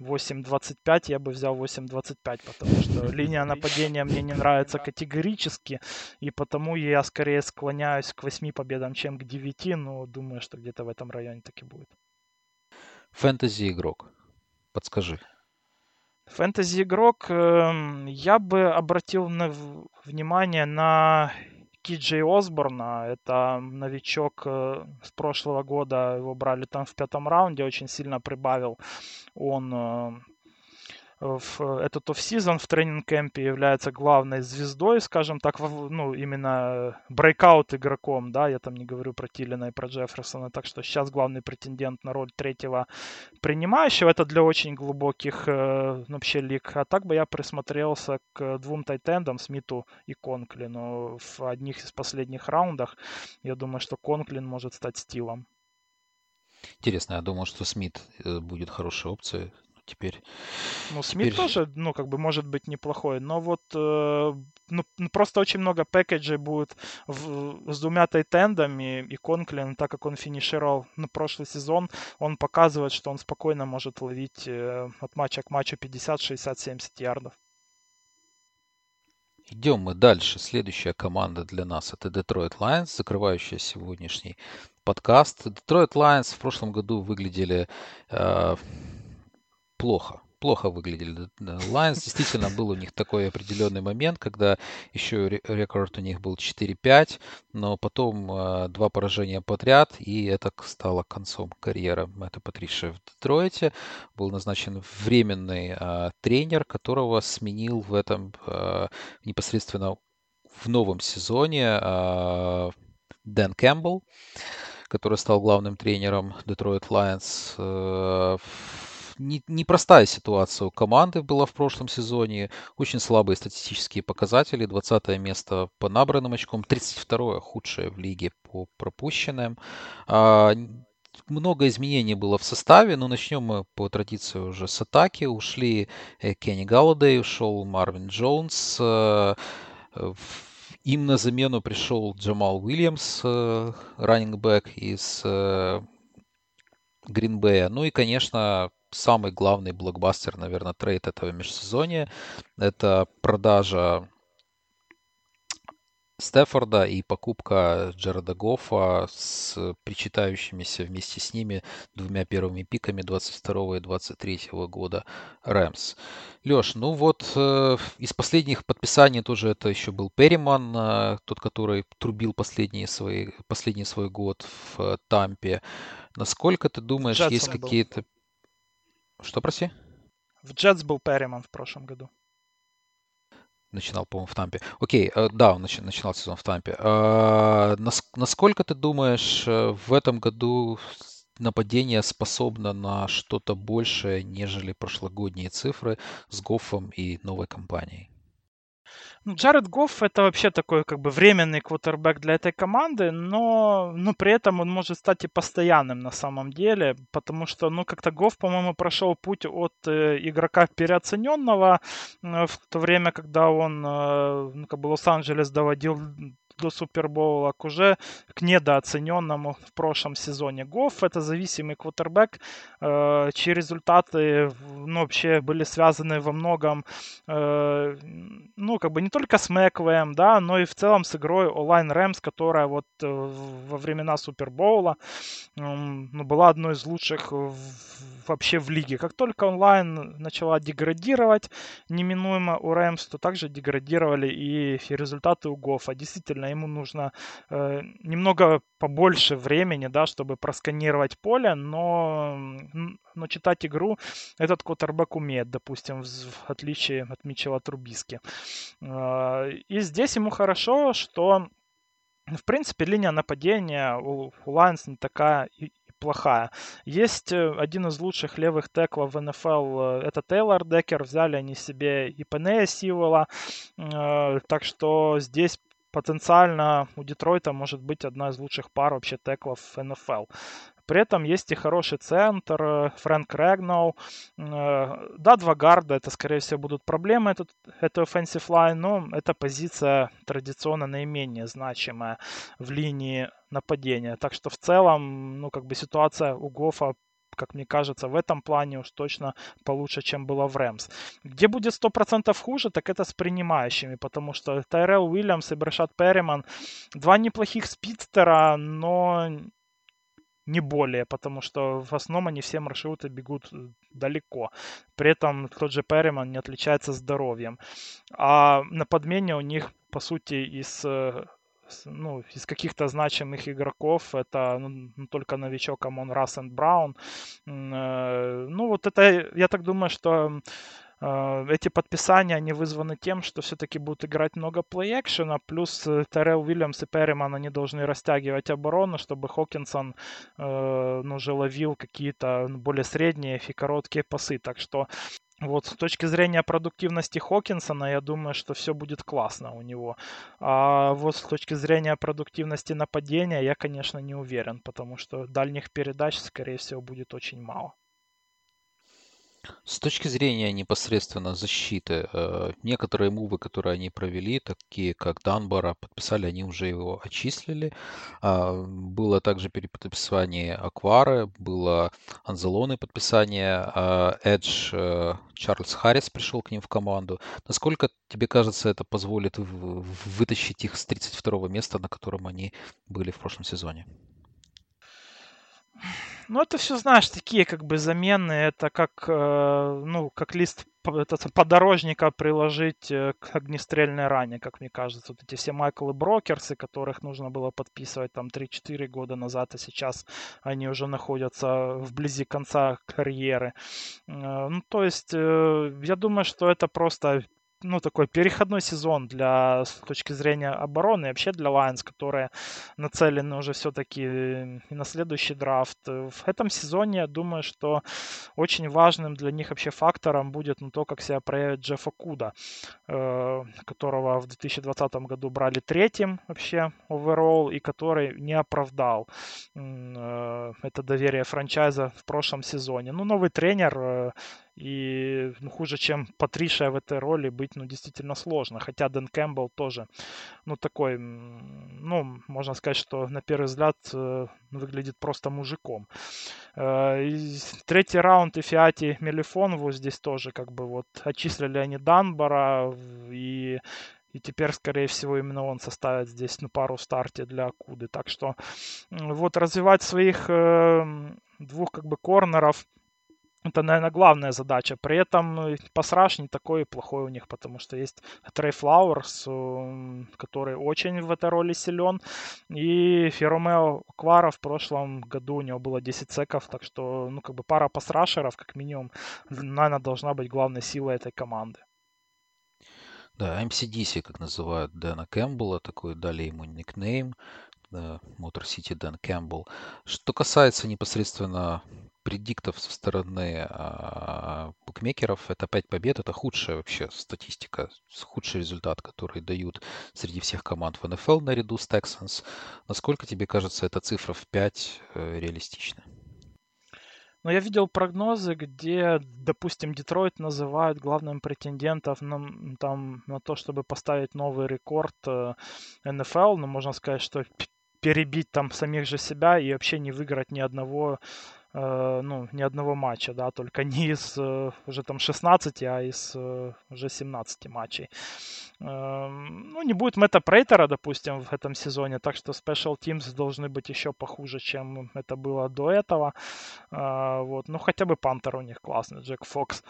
8.25, э, я бы взял 8.25, потому что линия нападения мне не нравится категорически, и потому я скорее склоняюсь к 8 победам, чем к 9, но думаю, что где-то в этом районе так и будет. Фэнтези игрок. Подскажи. Фэнтези игрок, эм, я бы обратил на, внимание на Киджей Осборна, это новичок э, с прошлого года, его брали там в пятом раунде, очень сильно прибавил он э, в этот оф-сезон в тренинг-кемпе является главной звездой, скажем так, ну, именно брейкаут игроком, да, я там не говорю про Тилина и про Джефферсона, так что сейчас главный претендент на роль третьего принимающего, это для очень глубоких э, вообще лиг, а так бы я присмотрелся к двум тайтендам, Смиту и Конклину в одних из последних раундах, я думаю, что Конклин может стать стилом. Интересно, я думал, что Смит э, будет хорошей опцией теперь. Ну, Смит теперь... тоже, ну, как бы может быть неплохой, но вот э, ну, ну просто очень много пэкэджей будет в, с двумя тайтендами, и Конклин, так как он финишировал на прошлый сезон, он показывает, что он спокойно может ловить э, от матча к матчу 50, 60, 70 ярдов. Идем мы дальше. Следующая команда для нас это Detroit Lions, закрывающая сегодняшний подкаст. Detroit Lions в прошлом году выглядели э, плохо. Плохо выглядели. Lions действительно был у них такой определенный момент, когда еще рекорд у них был 4-5, но потом э, два поражения подряд, и это стало концом карьеры Мэтта Патриши в Детройте. Был назначен временный э, тренер, которого сменил в этом э, непосредственно в новом сезоне э, Дэн Кэмпбелл, который стал главным тренером Detroit Lions. Не, непростая ситуация у команды была в прошлом сезоне. Очень слабые статистические показатели. 20 место по набранным очкам, 32 худшее в лиге по пропущенным. А, много изменений было в составе, но начнем мы по традиции уже с атаки. Ушли э, Кенни Галладей, ушел Марвин Джонс. Э, им на замену пришел Джамал Уильямс, э, раннингбэк из Гринбея. Ну и, конечно, самый главный блокбастер, наверное, трейд этого межсезонья. Это продажа Стефорда и покупка Джареда Гоффа с причитающимися вместе с ними двумя первыми пиками 22 и 23 года Рэмс. Леш, ну вот э, из последних подписаний тоже это еще был Перриман, э, тот, который трубил последние свои, последний свой год в э, Тампе. Насколько ты думаешь, Джетсон есть какие-то... Что, проси? В Джетс был Перриман в прошлом году. Начинал, по-моему, в Тампе. Окей, э, да, он начинал сезон в Тампе. А, насколько ты думаешь, э, в этом году нападение способно на что-то большее, нежели прошлогодние цифры с Гоффом и новой компанией? Ну, Джаред Гофф это вообще такой как бы временный квотербек для этой команды, но, но при этом он может стать и постоянным на самом деле, потому что, ну, как-то Гофф, по-моему, прошел путь от э, игрока переоцененного э, в то время, когда он, э, ну, как бы Лос-Анджелес доводил до Супербоула к уже к недооцененному в прошлом сезоне. Гофф это зависимый квотербек, э, чьи результаты ну, вообще были связаны во многом, э, ну, как бы не только с Мэквеем, да, но и в целом с игрой онлайн Рэмс, которая вот э, во времена Супербоула ну, была одной из лучших вообще в лиге. Как только онлайн начала деградировать неминуемо у Рэмс, то также деградировали и результаты у Гофа. Действительно, ему нужно э, немного побольше времени, да, чтобы просканировать поле, но, но читать игру этот квотербек умеет, допустим, в, отличие от Мичела Трубиски. Э, и здесь ему хорошо, что в принципе, линия нападения у, у Lions не такая плохая. Есть э, один из лучших левых теклов в НФЛ, э, это Тейлор Декер, взяли они себе и Пенея Сивола, э, так что здесь потенциально у Детройта может быть одна из лучших пар вообще теклов НФЛ. При этом есть и хороший центр, э, Фрэнк Рэгноу. Э, да, два гарда, это, скорее всего, будут проблемы, это, это offensive line, но эта позиция традиционно наименее значимая в линии нападения. Так что в целом, ну, как бы ситуация у Гофа как мне кажется, в этом плане уж точно получше, чем было в Рэмс. Где будет 100% хуже, так это с принимающими, потому что Тайрел Уильямс и Брэшат Перриман два неплохих спидстера, но не более, потому что в основном они все маршруты бегут э, далеко. При этом тот же Перриман не отличается здоровьем. А на подмене у них, по сути, из э, ну, из каких-то значимых игроков это ну, ну только новичок Амон Рассен Браун. Э, ну, вот это, я так думаю, что Э, эти подписания, они вызваны тем, что все-таки будут играть много плей-экшена, плюс э, Террел Уильямс и Перриман, они должны растягивать оборону, чтобы Хокинсон э, ну, уже ловил какие-то более средние и короткие пасы. Так что вот с точки зрения продуктивности Хокинсона, я думаю, что все будет классно у него. А вот с точки зрения продуктивности нападения, я, конечно, не уверен, потому что дальних передач, скорее всего, будет очень мало. С точки зрения непосредственно защиты, э, некоторые мувы, которые они провели, такие как Данбара, подписали, они уже его отчислили. А, было также переподписание Аквары, было Анзелоны подписание, а, Эдж э, Чарльз Харрис пришел к ним в команду. Насколько тебе кажется, это позволит вытащить их с 32 места, на котором они были в прошлом сезоне? Ну, это все, знаешь, такие как бы замены. Это как, э, ну, как лист это, подорожника приложить э, к огнестрельной ране, как мне кажется. Вот эти все Майклы Брокерсы, которых нужно было подписывать там 3-4 года назад, а сейчас они уже находятся вблизи конца карьеры. Э, ну, то есть, я думаю, что это просто ну, такой переходной сезон для, с точки зрения обороны и вообще для Lions, которые нацелены уже все-таки и на следующий драфт. В этом сезоне, я думаю, что очень важным для них вообще фактором будет ну, то, как себя проявит Джеффа Куда, э, которого в 2020 году брали третьим вообще оверолл и который не оправдал э, это доверие франчайза в прошлом сезоне. Ну, новый тренер э, и ну, хуже, чем Патриша в этой роли быть, ну, действительно сложно. Хотя Дэн Кэмпбелл тоже, ну, такой, ну, можно сказать, что на первый взгляд э, выглядит просто мужиком. Э, и третий раунд и Фиати Мелифонову здесь тоже как бы вот отчислили они Данбара и и теперь, скорее всего, именно он составит здесь ну, пару старте для Акуды. Так что вот развивать своих э, двух как бы корнеров – это, наверное, главная задача. При этом ну, пассаж не такой плохой у них, потому что есть Трей Флауэрс, который очень в этой роли силен. И Феромео Квара в прошлом году у него было 10 секов, так что, ну, как бы пара пасрашеров, как минимум, наверное, должна быть главной силой этой команды. Да, MCDC, как называют Дэна Кэмпбелла, такой дали ему никнейм. Мотор Сити Дэн Кэмпбелл. Что касается непосредственно предиктов со стороны а, букмекеров, это 5 побед, это худшая вообще статистика, худший результат, который дают среди всех команд в НФЛ наряду с Texans. Насколько тебе кажется эта цифра в 5 э, реалистична? Но я видел прогнозы, где, допустим, Детройт называют главным претендентом на, там, на то, чтобы поставить новый рекорд э, НФЛ. Но можно сказать, что перебить там самих же себя и вообще не выиграть ни одного ну, ни одного матча, да, только не из э, уже там 16, а из э, уже 17 матчей. Эм, ну, не будет Мэтта Прейтера, допустим, в этом сезоне, так что Special Teams должны быть еще похуже, чем это было до этого. Вот, ну, хотя бы Пантер у них классный, Джек Фокс.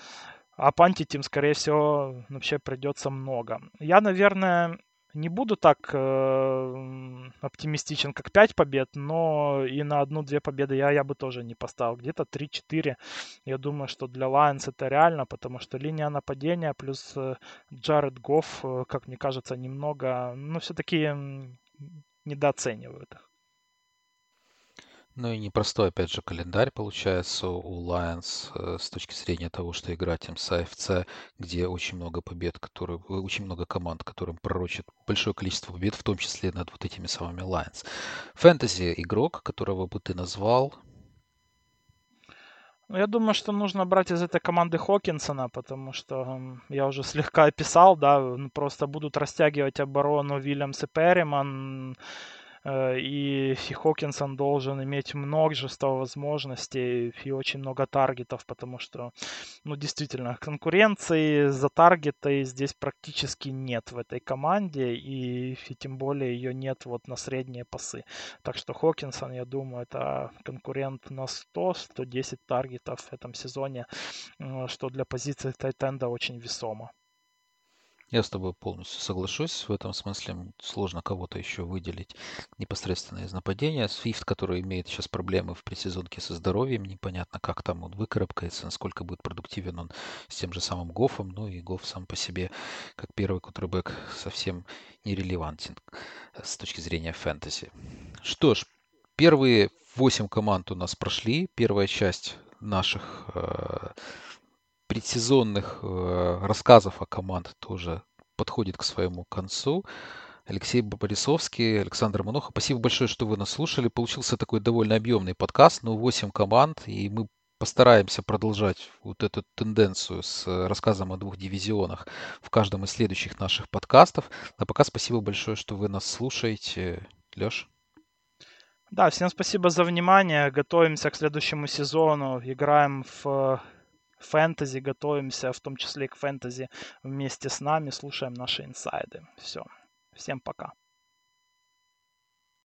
А пантить скорее всего, вообще придется много. Я, наверное, не буду так э, оптимистичен, как 5 побед, но и на одну-две победы я, я бы тоже не поставил. Где-то 3-4. Я думаю, что для Lions это реально, потому что линия нападения плюс э, Джаред Гофф, э, как мне кажется, немного, ну, все-таки недооценивают их. Ну и непростой, опять же, календарь получается у Lions э, с точки зрения того, что играть им с AFC, где очень много побед, которые, э, очень много команд, которым пророчат большое количество побед, в том числе над вот этими самыми Lions. Фэнтези игрок, которого бы ты назвал? Ну, я думаю, что нужно брать из этой команды Хокинсона, потому что я уже слегка описал, да, просто будут растягивать оборону Вильямс и Перриман, и Хокинсон должен иметь множество возможностей и очень много таргетов, потому что, ну, действительно, конкуренции за таргеты здесь практически нет в этой команде, и, и тем более ее нет вот на средние пасы. Так что Хокинсон, я думаю, это конкурент на 100-110 таргетов в этом сезоне, что для позиции Тайтенда очень весомо. Я с тобой полностью соглашусь. В этом смысле сложно кого-то еще выделить непосредственно из нападения. Свифт, который имеет сейчас проблемы в предсезонке со здоровьем, непонятно, как там он выкарабкается, насколько будет продуктивен он с тем же самым Гофом. Ну и Гоф сам по себе, как первый кутербэк, совсем нерелевантен с точки зрения фэнтези. Что ж, первые восемь команд у нас прошли. Первая часть наших э, предсезонных э, рассказов о команд тоже подходит к своему концу. Алексей Борисовский, Александр Моноха, спасибо большое, что вы нас слушали. Получился такой довольно объемный подкаст, но 8 команд, и мы постараемся продолжать вот эту тенденцию с рассказом о двух дивизионах в каждом из следующих наших подкастов. А пока спасибо большое, что вы нас слушаете. Леш? Да, всем спасибо за внимание. Готовимся к следующему сезону. Играем в фэнтези, готовимся в том числе и к фэнтези вместе с нами, слушаем наши инсайды. Все. Всем пока.